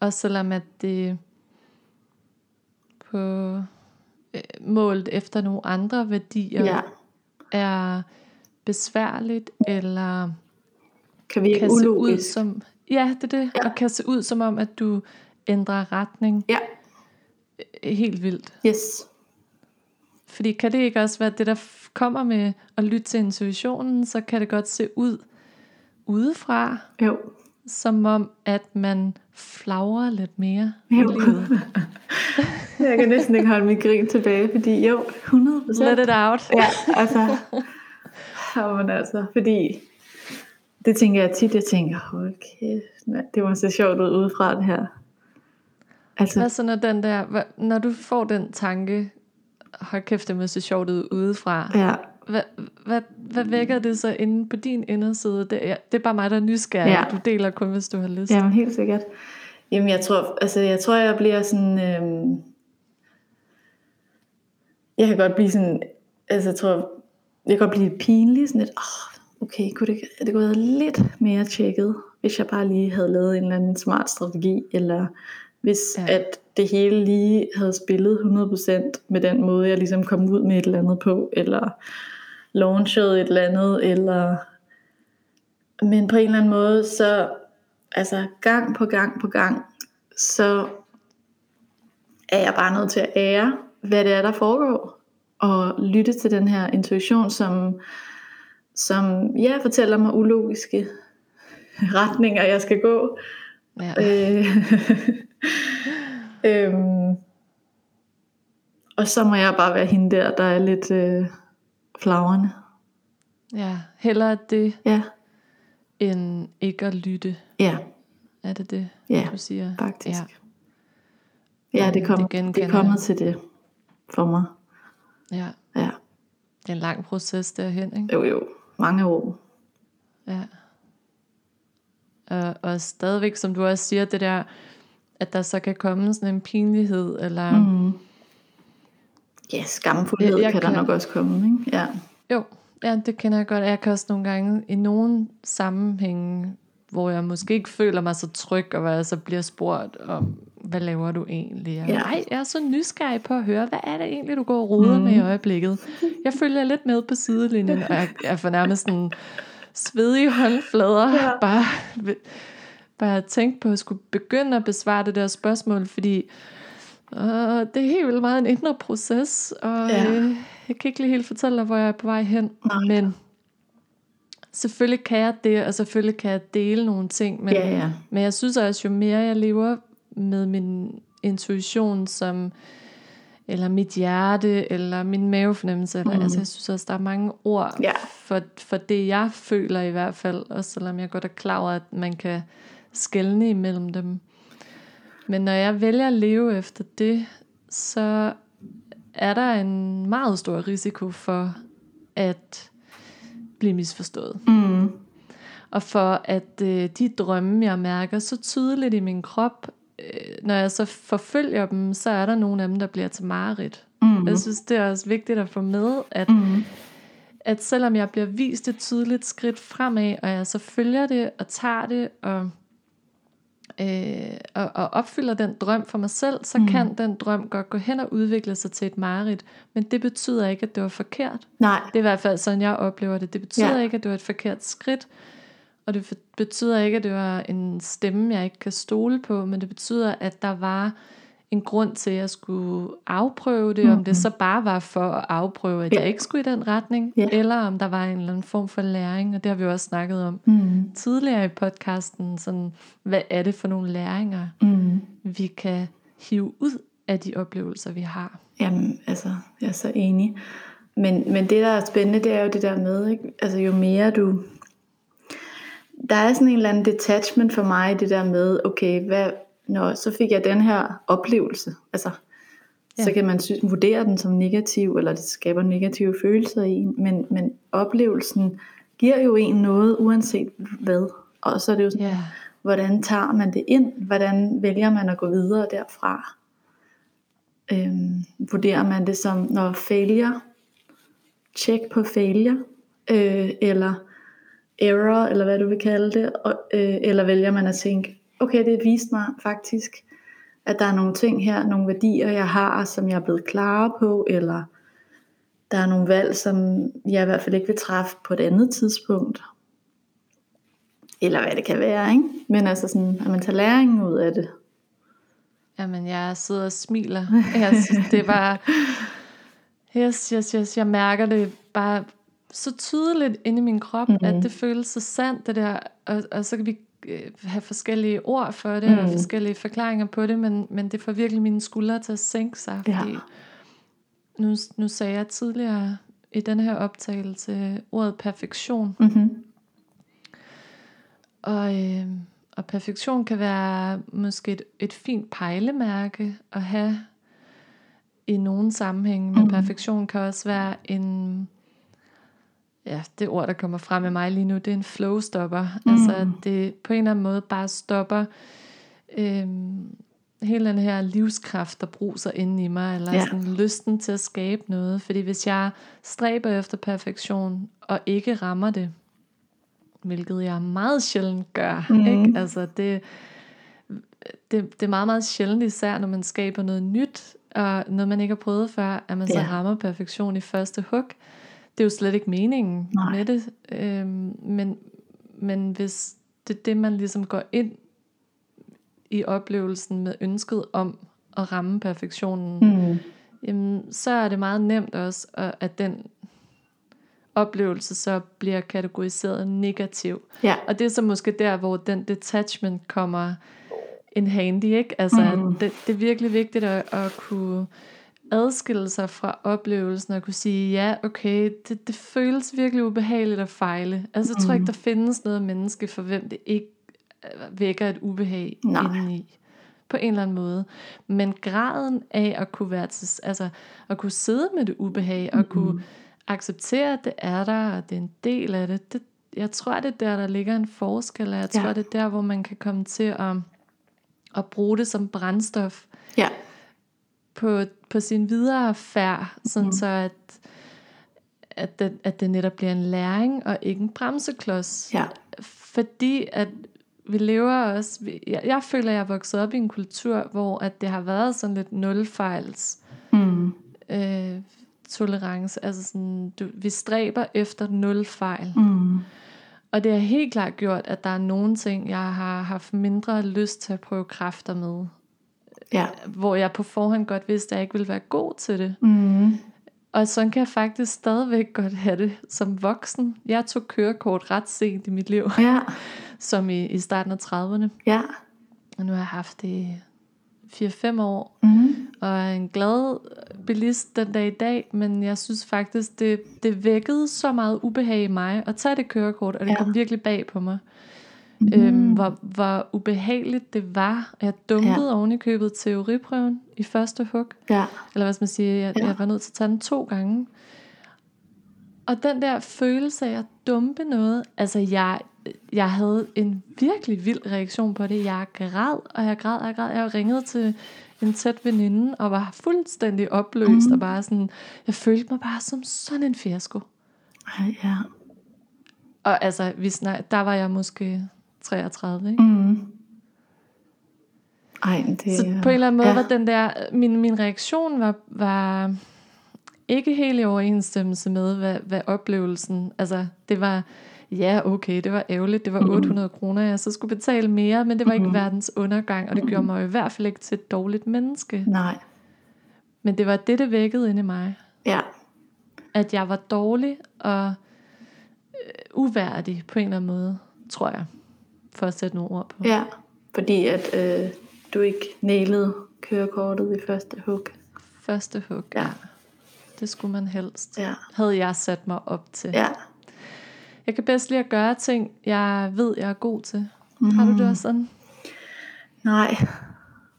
også selvom at det på øh, målt efter nogle andre værdier Ja, er besværligt, eller kan virke kan se ud som... Ja, det er det. Ja. Og kan se ud som om, at du ændrer retning Ja, helt vildt. yes. Fordi kan det ikke også være det, der kommer med at lytte til intuitionen, så kan det godt se ud udefra, Jo. som om at man flagrer lidt mere i Jo. livet. Jeg kan næsten ikke holde mit grin tilbage, fordi jo, 100 Let it out. Ja, altså, jamen altså, fordi det tænker jeg tit, jeg tænker, hold kæft, det må se sjovt ud udefra det her. Altså, Hvad så når den der, når du får den tanke, hold kæft, det må se sjovt ud udefra. ja, Hvad, hvad, hvad vækker det så inde på din inderside? Det er, det er bare mig, der er nysgerrig. Ja. Du deler kun, hvis du har lyst. jamen helt sikkert. Jamen jeg tror, altså jeg tror, jeg bliver sådan, øhm, jeg kan godt blive sådan, altså jeg tror, jeg kan godt blive pinlig, sådan lidt, oh, okay, kunne det, det kunne have været lidt mere tjekket, hvis jeg bare lige havde lavet en eller anden smart strategi, eller hvis Ja. at det hele lige havde spillet 100% med den måde, jeg ligesom kom ud med et eller andet på, eller launchet et eller andet, eller men på en eller anden måde, så altså gang på gang på gang, så er jeg bare nødt til at ære, hvad det er, der foregår, og lytte til den her intuition, som, som ja, fortæller mig ulogiske retninger, jeg skal gå. Ja. Øh, øhm, og så må jeg bare være hende der, der er lidt øh, flagrende. ja. Hellere det, Ja, end ikke at lytte. ja, Er det det, ja, du siger? faktisk. Ja. Ja, Ja, det, kom, det det, er kommet til det for mig. ja. Ja, Det er en lang proces derhen, ikke? jo jo, mange år. Ja. Og, og stadigvæk, som du også siger, det der, at der så kan komme sådan en pinlighed, eller Mm. Ja, skamfuldhed Jeg- jeg kan der kan- nok også komme, ikke? Ja, jo, ja, det kender jeg godt. Jeg kan også nogle gange i nogle sammenhænge hvor jeg måske ikke føler mig så tryg, og hvor jeg så bliver spurgt om, hvad laver du egentlig? Og, Ja. Nej, jeg er så nysgerrig på at høre, hvad er det egentlig, du går og roder mm. med i øjeblikket? Jeg følger lidt med på sidelinjen, og jeg, jeg får nærmest sådan svedige håndflader, Ja. bare, bare tænke på at skulle begynde at besvare det der spørgsmål, fordi øh, det er helt vildt meget en indre proces, og ja. øh, jeg kan ikke lige helt fortælle dig, hvor jeg er på vej hen, Nej. men selvfølgelig kan jeg det, og selvfølgelig kan jeg dele nogle ting, men, Ja, ja. men jeg synes også, jo mere jeg lever med min intuition som eller mit hjerte, eller min mavefornemmelse. Eller, Mhm. altså, jeg synes også, der er mange ord Ja. for, for det, jeg føler i hvert fald. Også selvom jeg godt er klar over, at man kan skelne imellem dem. Men når jeg vælger at leve efter det, så er der en meget stor risiko for at blive misforstået. Mm. Og for at øh, de drømme, jeg mærker så tydeligt i min krop, når jeg så forfølger dem, så er der nogle af dem, der bliver til mareridt. Mm. Jeg synes, det er også vigtigt at få med, at, Mm. at selvom jeg bliver vist et tydeligt skridt fremad, og jeg så følger det og tager det og, øh, og, og opfylder den drøm for mig selv, så Mm. kan den drøm godt gå hen og udvikle sig til et mareridt. Men det betyder ikke, at det var forkert. Nej. Det er i hvert fald sådan, jeg oplever det. Det betyder ja. ikke, at det var et forkert skridt, og det betyder ikke, at det var en stemme, jeg ikke kan stole på, men det betyder, at der var en grund til, at jeg skulle afprøve det, mm-hmm. om det så bare var for at afprøve, at Ja. jeg ikke skulle i den retning, Ja. eller om der var en eller anden form for læring, og det har vi jo også snakket om Mm. tidligere i podcasten, sådan, hvad er det for nogle læringer, Mm. vi kan hive ud af de oplevelser, vi har. Jamen, altså, jeg er så enig. Men, men det, der er spændende, det er jo det der med, ikke? Altså, jo mere du... Der er sådan en eller anden detachment for mig, det der med, okay, hvad, når, så fik jeg den her oplevelse. Altså, ja. så kan man synes, vurdere den som negativ, eller det skaber negative følelser i en. Men, men oplevelsen giver jo en noget, uanset hvad. Og så er det jo sådan, Ja, hvordan tager man det ind? Hvordan vælger man at gå videre derfra? Øhm, vurderer man det som, når failure, check på failure, øh, eller error, eller hvad du vil kalde det, og, øh, eller vælger man at tænke, okay, det viste mig faktisk, at der er nogle ting her, nogle værdier, jeg har, som jeg er blevet klar på, eller der er nogle valg, som jeg i hvert fald ikke vil træffe på et andet tidspunkt. Eller hvad det kan være, ikke? Men altså sådan, at man tager læringen ud af det. Jamen, jeg sidder og smiler. Jeg synes, det var... Yes, yes, yes. Jeg mærker det bare så tydeligt inde i min krop, mm-hmm. at det føles så sandt, det der. Og, og så kan vi øh, have forskellige ord for det, mm. og Mhm. forskellige forklaringer på det, men, men det får virkelig mine skuldre til at sænke sig, Ja. fordi nu, nu sagde jeg tidligere i den her optagelse ordet perfektion, Mm-hmm. og, øh, og perfektion kan være måske et, et fint pejlemærke at have i nogle sammenhænge, men Mhm. perfektion kan også være en, ja, det ord, der kommer frem med mig lige nu, det er en flowstopper. Mm. Altså, at det på en eller anden måde bare stopper øhm, hele den her livskraft, der bruser inde i mig, eller Ja. sådan lysten til at skabe noget. Fordi hvis jeg stræber efter perfektion, og ikke rammer det, hvilket jeg meget sjældent gør, mm. ikke? Altså, det, det, det er meget, meget sjældent, især når man skaber noget nyt, og noget man ikke har prøvet før, at man så Ja. rammer perfektion i første hug. Det er jo slet ikke meningen Nej. med det. Øhm, men, men hvis det er det, man ligesom går ind i oplevelsen med ønsket om at ramme perfektionen, Mm. jamen, så er det meget nemt også, at at den oplevelse så bliver kategoriseret negativ. Ja. Og det er så måske der, hvor den detachment kommer en handy, ikke? Altså, Mm. det, det er virkelig vigtigt at, at kunne adskille sig fra oplevelsen og kunne sige, ja, okay, det, det føles virkelig ubehageligt at fejle. Altså, jeg tror ikke, der findes noget menneske, for hvem det ikke øh, vækker et ubehag Nej. indeni. På en eller anden måde. Men graden af at kunne være til, altså at kunne sidde med det ubehag, og kunne acceptere, at det er der, og det er en del af det, det jeg tror, det er der, der ligger en forskel, og jeg tror, Ja. det er der, hvor man kan komme til at, at bruge det som brændstof Ja. På, på sin videre færd, sådan mm. så at, at, det, at det netop bliver en læring og ikke en bremseklods. Ja. Fordi at vi lever også, jeg, jeg føler, jeg er vokset op i en kultur, hvor at det har været sådan lidt nulfejls Mm. øh, tolerance. Altså sådan, du, vi stræber efter nul fejl. Mm. Og det har helt klart gjort, at der er nogle ting, jeg har haft mindre lyst til at prøve kræfter med. Ja. Hvor jeg på forhånd godt vidste, at jeg ikke ville være god til det. Mm. Og sådan kan jeg faktisk stadigvæk godt have det som voksen. Jeg tog kørekort ret sent i mit liv, Ja. som i, i starten af 30'erne. Ja. Og nu har jeg haft det i 4-5 år, Mm. og er en glad bilist den dag i dag, men jeg synes faktisk, det, det vækkede så meget ubehag i mig at tage det kørekort, og det Ja. kom virkelig bag på mig. Mm. Øhm, hvor, hvor ubehageligt det var. Jeg dumpede ja. oven i købet teoriprøven i første hug. Ja. Eller hvad skal man sige, jeg, Ja. jeg var nødt til at tage den to gange. Og den der følelse af at dumpe noget, altså jeg, jeg havde en virkelig vild reaktion på det. Jeg græd, og jeg græd, og jeg græd. Jeg ringede til en tæt veninde, og var fuldstændig opløst, mm. og bare sådan, jeg følte mig bare som sådan en fiasko. Ej, ja. Og altså, vi snak, der var jeg måske 33, ikke? Mm. Ej, det Så på en eller anden måde ja. var den der, min, min reaktion var, var ikke helt i overensstemmelse med, hvad, hvad oplevelsen, altså det var, ja okay, det var ærgerligt, det var Mhm. 800 kroner, jeg så skulle betale mere, men det var ikke Mhm. verdens undergang, og det gjorde mig i hvert fald ikke til et dårligt menneske. Nej. Men det var det, det vækkede inde i mig, Ja. at jeg var dårlig og øh, uværdig på en eller anden måde, tror jeg, for at sætte nogle ord på. Ja. Fordi at øh, du ikke nailede kørekortet i første hug. Første hug, Ja. det skulle man helst. Ja. havde jeg sat mig op til. Ja. Jeg kan bedst lide at gøre ting, jeg ved, jeg er god til. Mm. Har du det også sådan? Nej.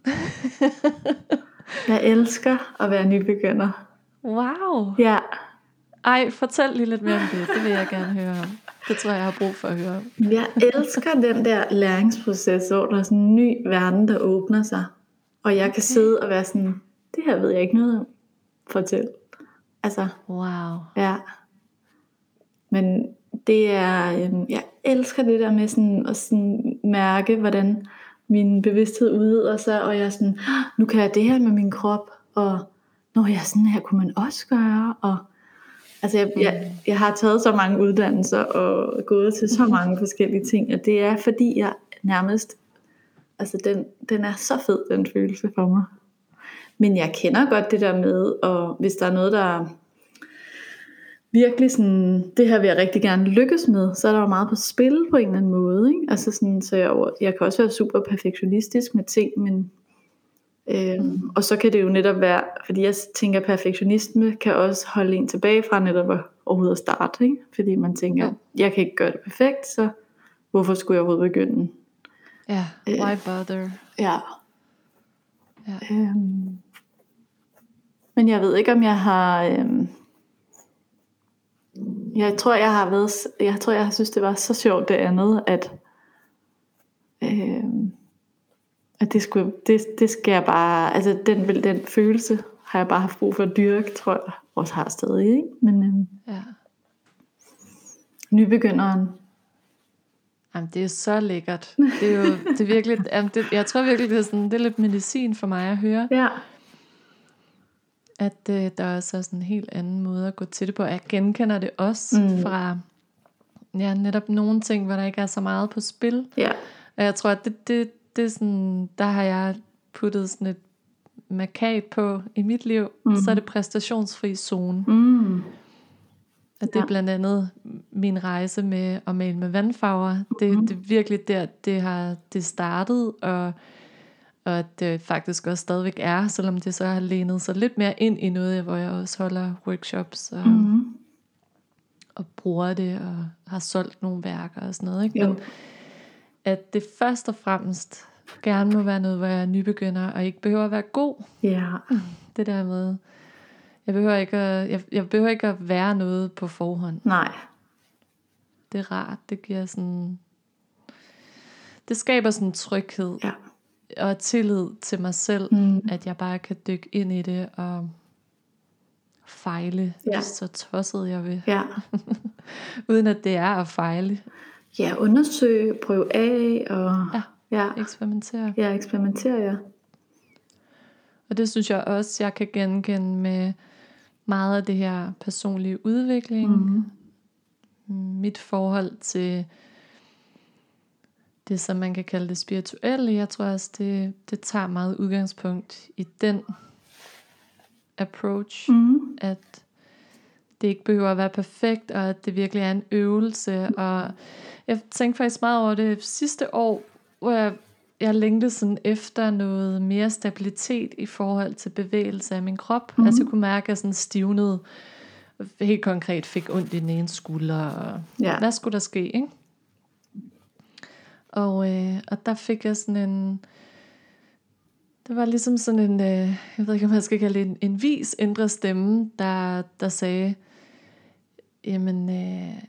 jeg elsker at være nybegynder. Wow. Ja. Ej, fortæl lige lidt mere om det. Det vil jeg gerne høre om. Det tror jeg, jeg har brug for at høre om. Jeg elsker den der læringsproces, hvor der er sådan en ny verden, der åbner sig. Og jeg kan sidde og være sådan, det her ved jeg ikke noget om. Fortæl. Altså, Wow. ja. Men det er, øhm, jeg elsker det der med sådan at sådan mærke, hvordan min bevidsthed udvider sig, og jeg er sådan, "Ah, nu kan jeg det her med min krop, og når jeg sådan her kunne man også gøre, og altså jeg, jeg, jeg har taget så mange uddannelser og gået til så mange forskellige ting, og det er fordi jeg nærmest, altså den, den er så fed, den følelse for mig. Men jeg kender godt det der med, og hvis der er noget, der virkelig sådan, det her vil jeg rigtig gerne lykkes med, så er der jo meget på spil på en eller anden måde. Ikke? Altså sådan, så jeg, jeg kan også være super perfektionistisk med ting, men øhm, og så kan det jo netop være, fordi jeg tænker, perfektionisme kan også holde en tilbage fra netop at overhovedet at starte, ikke? fordi man tænker, Jo. jeg kan ikke gøre det perfekt, så hvorfor skulle jeg overhovedet begynde? Ja, Øh. why bother? Ja. Ja. Øhm, men jeg ved ikke, om jeg har... Øhm, jeg tror, jeg har været... Jeg tror, jeg har synes, det var så sjovt det andet, at... Øhm, at det, skulle, det, det skal jeg bare... Altså, den, vil- den følelse har jeg bare haft brug for at dyrke, tror jeg. Også har stadig, ikke? Men øhm, ja. nybegynderen... Jamen, det er så lækkert. Det er jo det er virkelig, jamen, det, jeg tror virkelig, det er, sådan, det er lidt medicin for mig at høre, Ja. at øh, der også er sådan en helt anden måde at gå til det på. Jeg genkender det også mm. fra ja, netop nogle ting, hvor der ikke er så meget på spil. Ja. Og jeg tror, at det, det, det er sådan, der har jeg puttet sådan et markat på i mit liv, Mhm. mm. så er det præstationsfri zone. Mm. Og det er Ja. blandt andet min rejse med at male med vandfarver. Det, Mhm. det er virkelig der, det har det startet, og, og at det faktisk også stadigvæk er, selvom det så har lænet sig lidt mere ind i noget, hvor jeg også holder workshops og, mm. Mm. og bruger det, og har solgt nogle værker og sådan noget. Ikke? Jo. At det først og fremmest gerne må være noget, hvor jeg er nybegynder, og ikke behøver at være god. Ja. Det der med, jeg behøver ikke at, jeg, jeg behøver ikke at være noget på forhånd. Nej. Det er rart. Det giver sådan... Det skaber sådan en tryghed Ja. og tillid til mig selv, Mm. at jeg bare kan dykke ind i det og fejle, ja. så tosset jeg vil. Ja. Uden at det er at fejle. Ja, undersøge, prøve af og Ja. ja, eksperimentere. ja eksperimentere. Ja. Og det synes jeg også, jeg kan genkende med meget af det her personlige udvikling. Mm. Mit forhold til det, som man kan kalde det spirituelle. Jeg tror også, det, det tager meget udgangspunkt i den approach, Mm. at det ikke behøver at være perfekt, og at det virkelig er en øvelse. Og jeg tænkte faktisk meget over det sidste år, hvor jeg, jeg længte sådan efter noget mere stabilitet i forhold til bevægelse af min krop. Mm. Altså jeg kunne mærke, at jeg sådan stivnede, helt konkret fik ondt i den ene skulder. Og Ja. hvad skulle der ske, ikke? Og, øh, og der fik jeg sådan en... Det var ligesom sådan en, øh, jeg ved ikke, om jeg skal kalde det en, en vis indre stemme, der, der sagde, jamen, øh,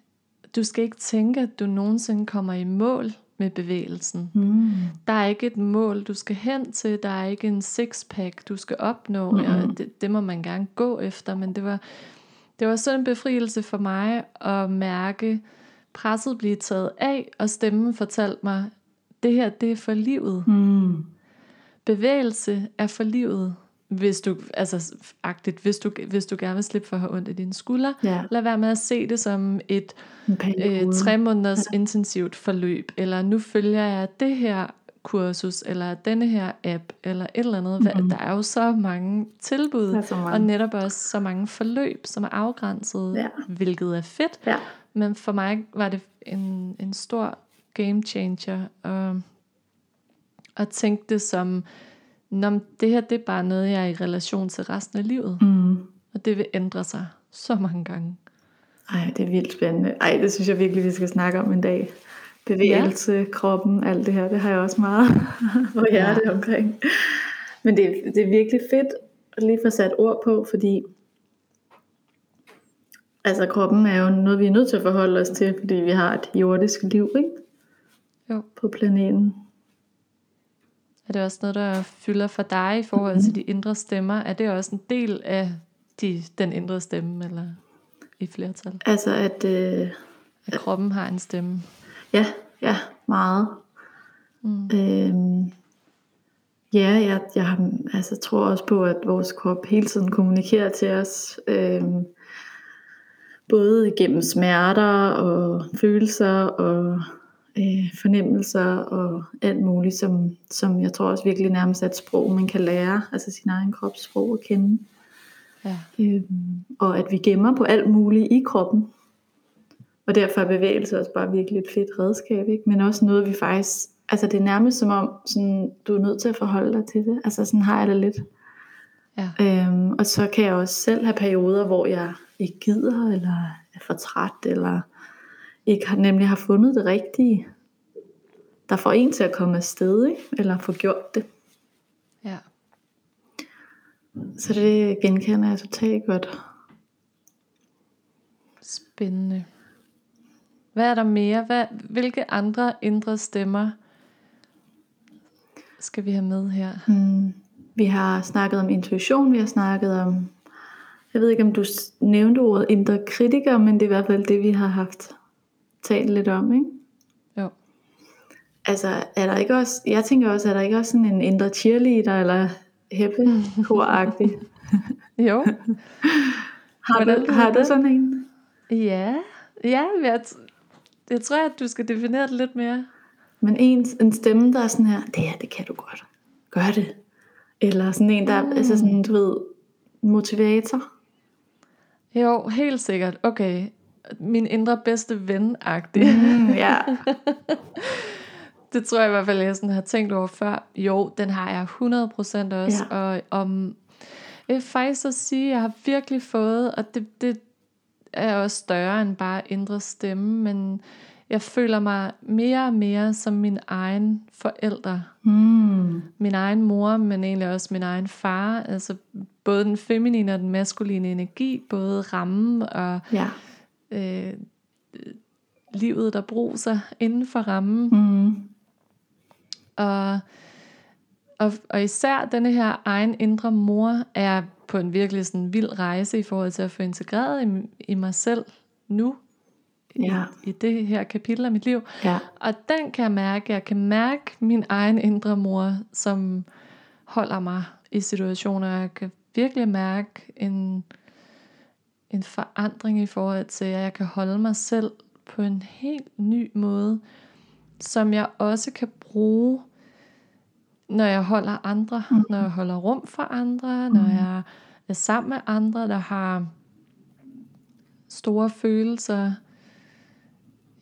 du skal ikke tænke, at du nogensinde kommer i mål med bevægelsen. Mm. Der er ikke et mål, du skal hen til. Der er ikke en sixpack, du skal opnå. Mhm. Mm-hmm. Det, det må man gerne gå efter. Men det var, det var sådan en befrielse for mig at mærke presset blive taget af, og stemmen fortalte mig, det her, det er for livet. Mm. Bevægelse er for livet. Hvis du, altså, agtigt, hvis du, hvis du gerne vil slippe for at have ondt i dine skuldre, Ja, lad være med at se det som et periode. øh, tre måneders ja. intensivt forløb, eller nu følger jeg det her kursus, eller denne her app, eller et eller andet. Mm-hmm. Der er jo så mange tilbud, så mange. og netop også så mange forløb, som er afgrænset, Ja. hvilket er fedt. Ja. Men for mig var det en, en stor game changer, og, at tænke det som, Nå, det her det er bare noget, jeg er i relation til resten af livet, Mm. og det vil ændre sig så mange gange. Ej, det er vildt spændende. Ej, det synes jeg virkelig, vi skal snakke om en dag. Bevægelse, ja. kroppen, alt det her, det har jeg også meget på hjerte ja. omkring. Men det, det er virkelig fedt at lige få sat ord på, fordi altså kroppen er jo noget, vi er nødt til at forholde os til, fordi vi har et jordisk liv ikke? Jo. på planeten. Er det også noget, der fylder for dig i forhold til de indre stemmer? Er det også en del af de, den indre stemme, eller i flertal? Altså at, øh, At kroppen har en stemme? ja, ja, meget. Mm. Øhm, ja, jeg, jeg har, altså, tror også på, at vores krop hele tiden kommunikerer til os. Øhm, både gennem smerter og følelser og øh, fornemmelser og alt muligt, som, som jeg tror også virkelig nærmest er et sprog, man kan lære, altså sin egen kropssprog at kende. Ja. Øhm, og at vi gemmer på alt muligt i kroppen. Og derfor er bevægelse også bare virkelig et fedt redskab, ikke? men også noget vi faktisk, altså det er nærmest som om, sådan, du er nødt til at forholde dig til det, altså sådan har jeg det lidt. Ja. Øhm, og så kan jeg også selv have perioder, hvor jeg ikke gider, eller er for træt, eller ikke har, nemlig har fundet det rigtige, der får en til at komme afsted, ikke? eller få gjort det. ja. Så det genkender jeg totalt godt. Spændende. Hvad er der mere? Hvad, hvilke andre indre stemmer skal vi have med her? Mm. Vi har snakket om intuition, vi har snakket om, jeg ved ikke om du nævnte ordet indre kritiker, men det er i hvert fald det, vi har haft talt lidt om, ikke? Jo. Altså, er der ikke også, jeg tænker også, er der ikke også sådan en indre cheerleader, eller heppe agtig Jo. Har, Hvordan du, har du sådan en? Ja. Ja, jeg, jeg tror, at du skal definere det lidt mere. Men en, en stemme, der er sådan her, det her, det kan du godt. Gør det. Eller sådan en, der mm. altså sådan, du ved, motivator. Jo, helt sikkert. Okay. Min indre bedste ven-agtig. Mm, ja. Det tror jeg i hvert fald, jeg sådan har tænkt over før. Jo, den har jeg 100% også. Ja. Og om, jeg vil faktisk at sige, at jeg har virkelig fået, og det, det er også større end bare indre stemme, men jeg føler mig mere og mere som min egen forældre. Mm. Min egen mor, men egentlig også min egen far. Altså både den feminine og den maskuline energi, både rammen og Ja. Øh, livet, der bruser inden for rammen. Mm. Og, og, og især denne her egen indre mor er på en virkelig sådan vild rejse i forhold til at få integreret i, i mig selv nu. Ja. i, i det her kapitel af mit liv. Ja. Og den kan jeg mærke. Jeg kan mærke min egen indre mor, som holder mig i situationer. Jeg kan virkelig mærke en, en forandring i forhold til, at jeg kan holde mig selv på en helt ny måde, som jeg også kan bruge, når jeg holder andre, mm. når jeg holder rum for andre, når jeg er sammen med andre, der har store følelser,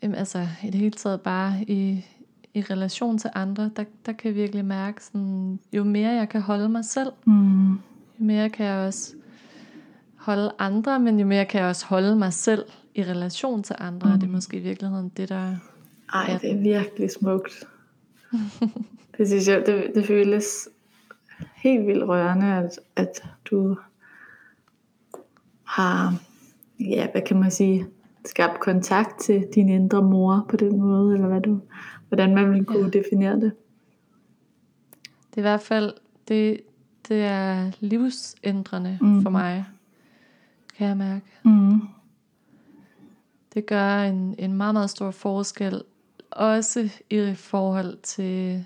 Jamen, altså i det hele taget bare i, i relation til andre, der, der kan jeg virkelig mærke, sådan, jo mere jeg kan holde mig selv, Mm. jo mere kan jeg også holde andre, men jo mere kan jeg også holde mig selv i relation til andre. Mm. Og det er måske i virkeligheden det, der... Ej, Ja. det er virkelig smukt. det synes jeg, det, det føles helt vildt rørende, at, at du har, ja, hvad kan man sige, skabt kontakt til din indre mor på den måde, eller hvad du, hvordan man vil kunne ja. definere det. Det er i hvert fald, det, det er livsændrende mm. for mig, kan jeg mærke. Mm. Det gør en, en meget, meget stor forskel, også i forhold til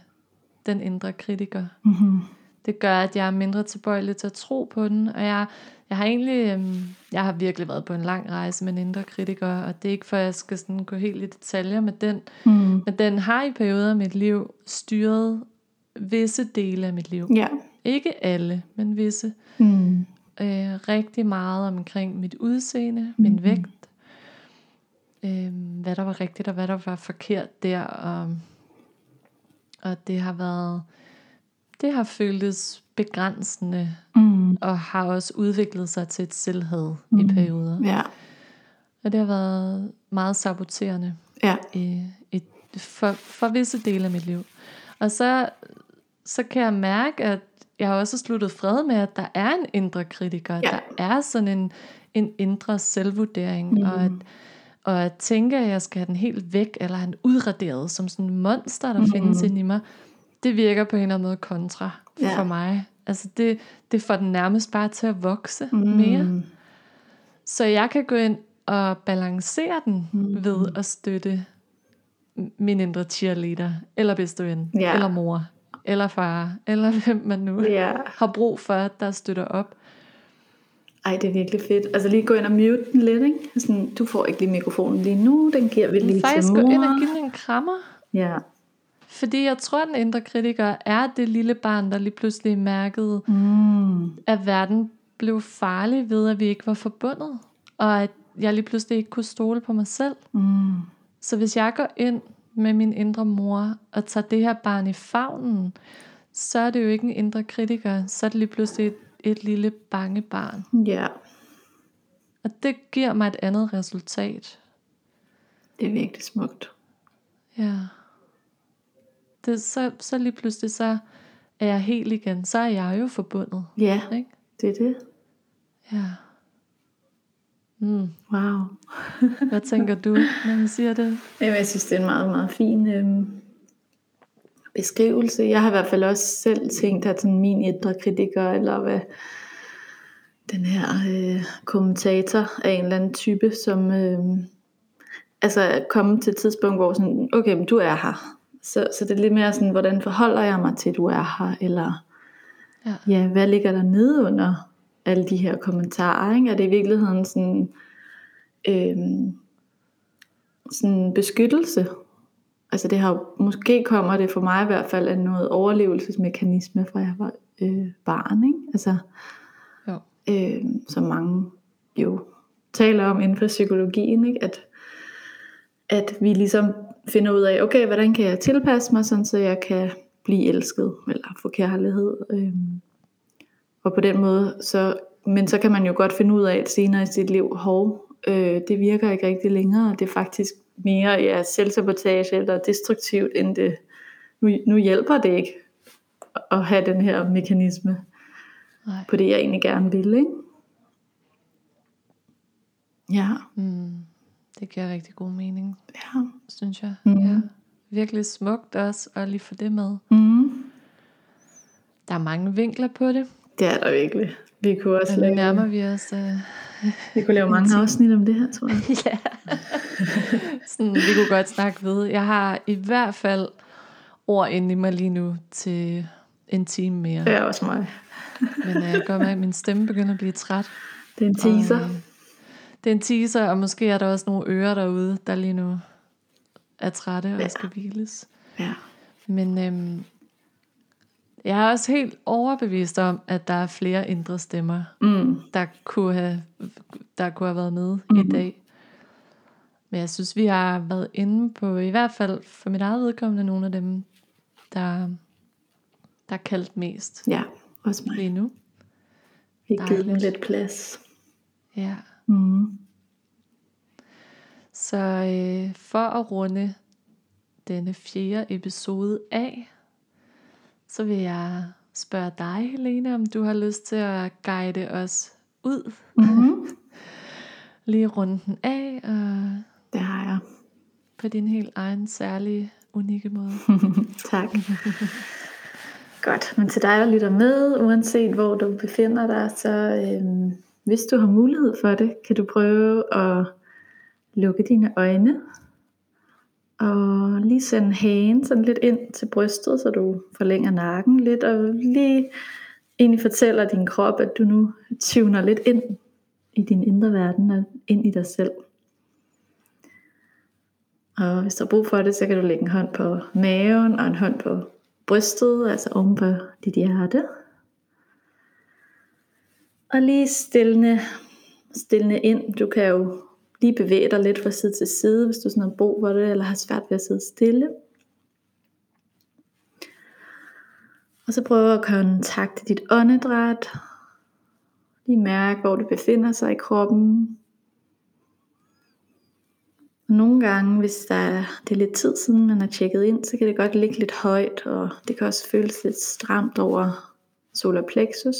den indre kritiker. Mm-hmm. Det gør, at jeg er mindre tilbøjelig til at tro på den, og jeg, jeg har egentlig, øhm, jeg har virkelig været på en lang rejse med en indre kritiker, og det er ikke for, at jeg skal sådan gå helt i detaljer med den, Mm. men den har i perioder af mit liv styret visse dele af mit liv. Ja. Ikke alle, men visse. Mm. Øh, rigtig meget omkring mit udseende, min Mhm. vægt, øh, hvad der var rigtigt og hvad der var forkert der, og, og det har været, det har føltes begrænsende, Mm. og har også udviklet sig til et selvhed mm. i perioder. Ja. Og det har været meget saboterende Ja. i, i, for, for visse dele af mit liv. Og så, så kan jeg mærke, at jeg har også sluttet fred med, at der er en indre kritiker. Ja. Der er sådan en, en indre selvvurdering. Mm. Og, at, og at tænke, at jeg skal have den helt væk, eller have den udraderet som sådan en monster, der mm. findes inde i mig, det virker på en eller anden måde kontra Ja. for mig. Altså det, det får den nærmest bare til at vokse Mm. mere. Så jeg kan gå ind og balancere den Mm. ved at støtte min indre cheerleader, eller bedste ven, Ja. eller mor, eller far, eller hvem man nu Ja. har brug for, der støtter op. Ej, det er virkelig fedt. Altså lige gå ind og mute den lidt, ikke? Sådan, du får ikke lige mikrofonen lige nu, den giver vi lige Faktisk til gå mor. ind og give den en krammer. Ja. Fordi jeg tror, at den indre kritiker er det lille barn, der lige pludselig mærkede, Mm. at verden blev farlig ved, at vi ikke var forbundet. Og at jeg lige pludselig ikke kunne stole på mig selv. Mm. Så hvis jeg går ind med min indre mor og tager det her barn i favnen, så er det jo ikke en indre kritiker, så er det lige pludselig et, et lille bange barn. Ja, Og det giver mig et andet resultat. det er virkelig smukt. Ja. Det, så, så lige pludselig, så er jeg helt igen. Så er jeg jo forbundet. Ja, Ikke? det er det. Ja. Mm. Wow. Hvad tænker du, når man siger det? Jamen, jeg synes, det er en meget, meget fin øhm, beskrivelse. Jeg har i hvert fald også selv tænkt, at sådan min indre kritiker, eller hvad den her øh, kommentator af en eller anden type, som øh, altså er kommet til et tidspunkt, hvor sådan, okay, men du er her. Så, så det er lidt mere sådan, hvordan forholder jeg mig til, at du er her, eller Ja. ja, hvad ligger der nede under alle de her kommentarer? Ikke? Er det i virkeligheden sådan, øhm, sådan beskyttelse? Altså det har måske kommer det for mig i hvert fald af noget overlevelsesmekanisme fra jeg var øh, barn, ikke? Altså, Jo. øh, som mange jo taler om inden for psykologien, ikke? At, at vi ligesom finder ud af, okay, hvordan kan jeg tilpasse mig, sådan så jeg kan blive elsket, eller få kærlighed. Øhm, og på den måde, så, men så kan man jo godt finde ud af, at senere i sit liv, hov, øh, det virker ikke rigtig længere, det er faktisk mere ja, selvsabotage eller destruktivt, end det, nu, nu hjælper det ikke at have den her mekanisme Nej. på det, jeg egentlig gerne vil, ikke? Ja, Mm. Det giver rigtig god mening, ja. synes jeg. Mhm. Ja. Virkelig smukt også, at lige få det med. Mm. Der er mange vinkler på det. Det er der virkelig. Vi kunne også lave... nærmer vi os uh, Vi kunne lave mange afsnit om det her, tror jeg. ja. Sådan, vi kunne godt snakke ved. Jeg har i hvert fald ord inde i mig lige nu til en time mere. Det er også mig. Men øh, jeg gør mig, at min stemme begynder at blive træt. Det er en teaser. Og, øh, det er en teaser, og måske er der også nogle ører derude, der lige nu er trætte og Ja. skal hviles. Ja. Men øhm, jeg er også helt overbevist om, at der er flere indre stemmer, Mm. der kunne have, der kunne have været med mm. i dag. Men jeg synes, vi har været inde på, i hvert fald for mit eget vedkommende, nogle af dem, der, der er kaldt mest Ja, også mig. lige nu. Vi har givet dem lidt plads. Ja. Mm. Så øh, for at runde denne fjerde episode af, så vil jeg spørge dig, Helene, om du har lyst til at guide os ud. Mm-hmm. Lige runde den af, og Det har jeg. på din helt egen særlige, unikke måde. Tak. Godt, men til dig, der lytter med, uanset hvor du befinder dig, så øhm, hvis du har mulighed for det, kan du prøve at lukke dine øjne, og lige send hagen sådan lidt ind til brystet, så du forlænger nakken lidt, og lige egentlig fortæller din krop, at du nu tuner lidt ind i din indre verden, og ind i dig selv. Og hvis du er brug for det, så kan du lægge en hånd på maven og en hånd på brystet, altså oven på dit hjerte. Og lige stillende, stillende ind. Du kan jo lige bevæge dig lidt fra side til side, hvis du sådan har brug for det, eller har svært ved at sidde stille. Og så prøv at kontakte dit åndedræt. Lige mærke, hvor det befinder sig i kroppen. Og nogle gange, hvis der er, det er lidt tid siden, man har tjekket ind, så kan det godt ligge lidt højt, og det kan også føles lidt stramt over solar plexus.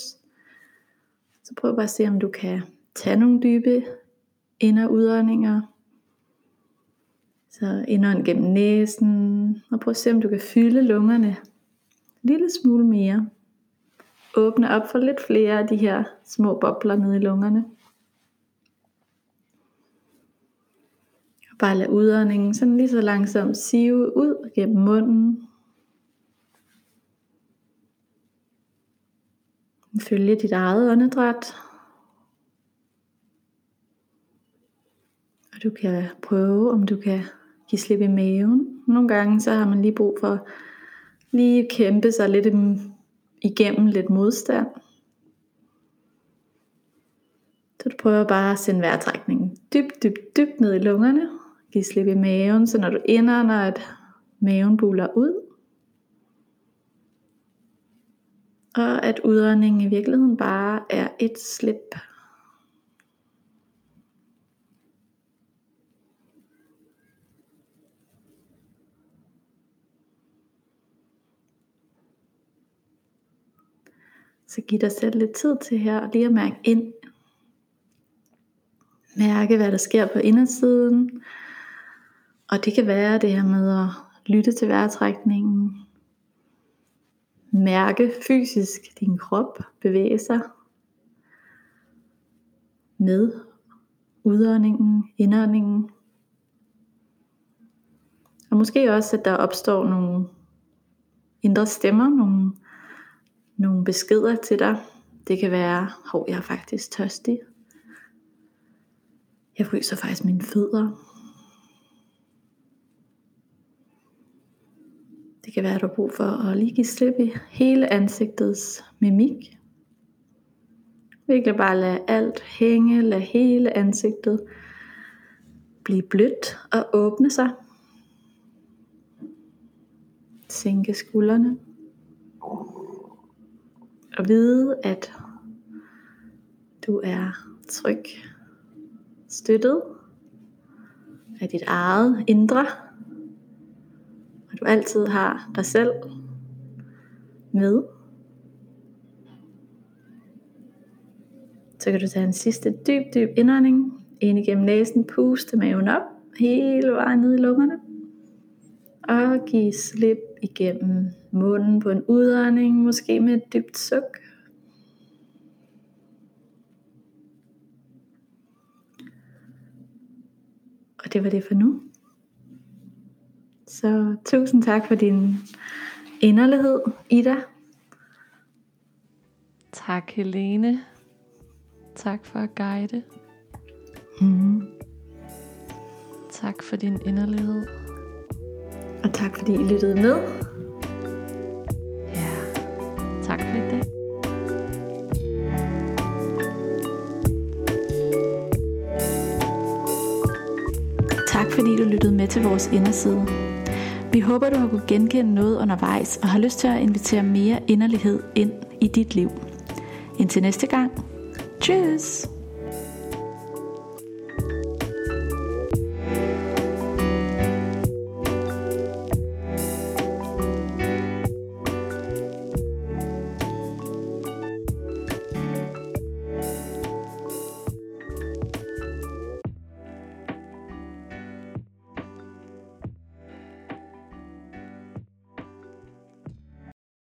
Så prøv bare at se, om du kan tage nogle dybe ind- og udåndinger. Så indånd gennem næsen, og prøv at se, om du kan fylde lungerne en lille smule mere. Åbne op for lidt flere af de her små bobler nede i lungerne. Og bare lad udåndingen sådan lige så langsomt sive ud gennem munden. Følge dit eget åndedræt. Du kan prøve, om du kan give slip i maven. Nogle gange så har man lige brug for lige kæmpe sig lidt igennem lidt modstand. Så du prøver bare at sende vejrtrækningen dybt, dybt, dybt ned i lungerne. Giv slip i maven, så når du indånder, at maven buler ud. Og at udåndingen i virkeligheden bare er et slip. Så giv dig selv lidt tid til her, lige at mærke ind. Mærke, hvad der sker på indersiden. Og det kan være det her med at lytte til vejrtrækningen. Mærke fysisk din krop bevæge sig med udåndingen, indåndingen. Og måske også, at der opstår nogle indre stemmer, nogle, nogle beskeder til dig. Det kan være, hov, jeg er faktisk tørstig. Jeg fryser faktisk mine fødder. Det kan være, at du har brug for at lige give slip i hele ansigtets mimik. Virkelig bare lade alt hænge, lade hele ansigtet blive blødt og åbne sig. Sænke skuldrene. Og vide, at du er tryg, støttet af dit eget indre, og du altid har dig selv med. Så kan du tage en sidste dyb, dyb indånding ind igennem næsen, puste maven op, hele vejen ned i lungerne. Og give slip igennem munden på en udånding, måske med et dybt suk. Og det var det for nu. Så tusind tak for din inderlighed, Ida. Tak, Helene. Tak for at guide. Mm. Tak for din inderlighed. Og tak fordi I lyttede med. Til vores inderside. Vi håber, du har kunnet genkende noget undervejs og har lyst til at invitere mere inderlighed ind i dit liv. Indtil næste gang. Tschüss!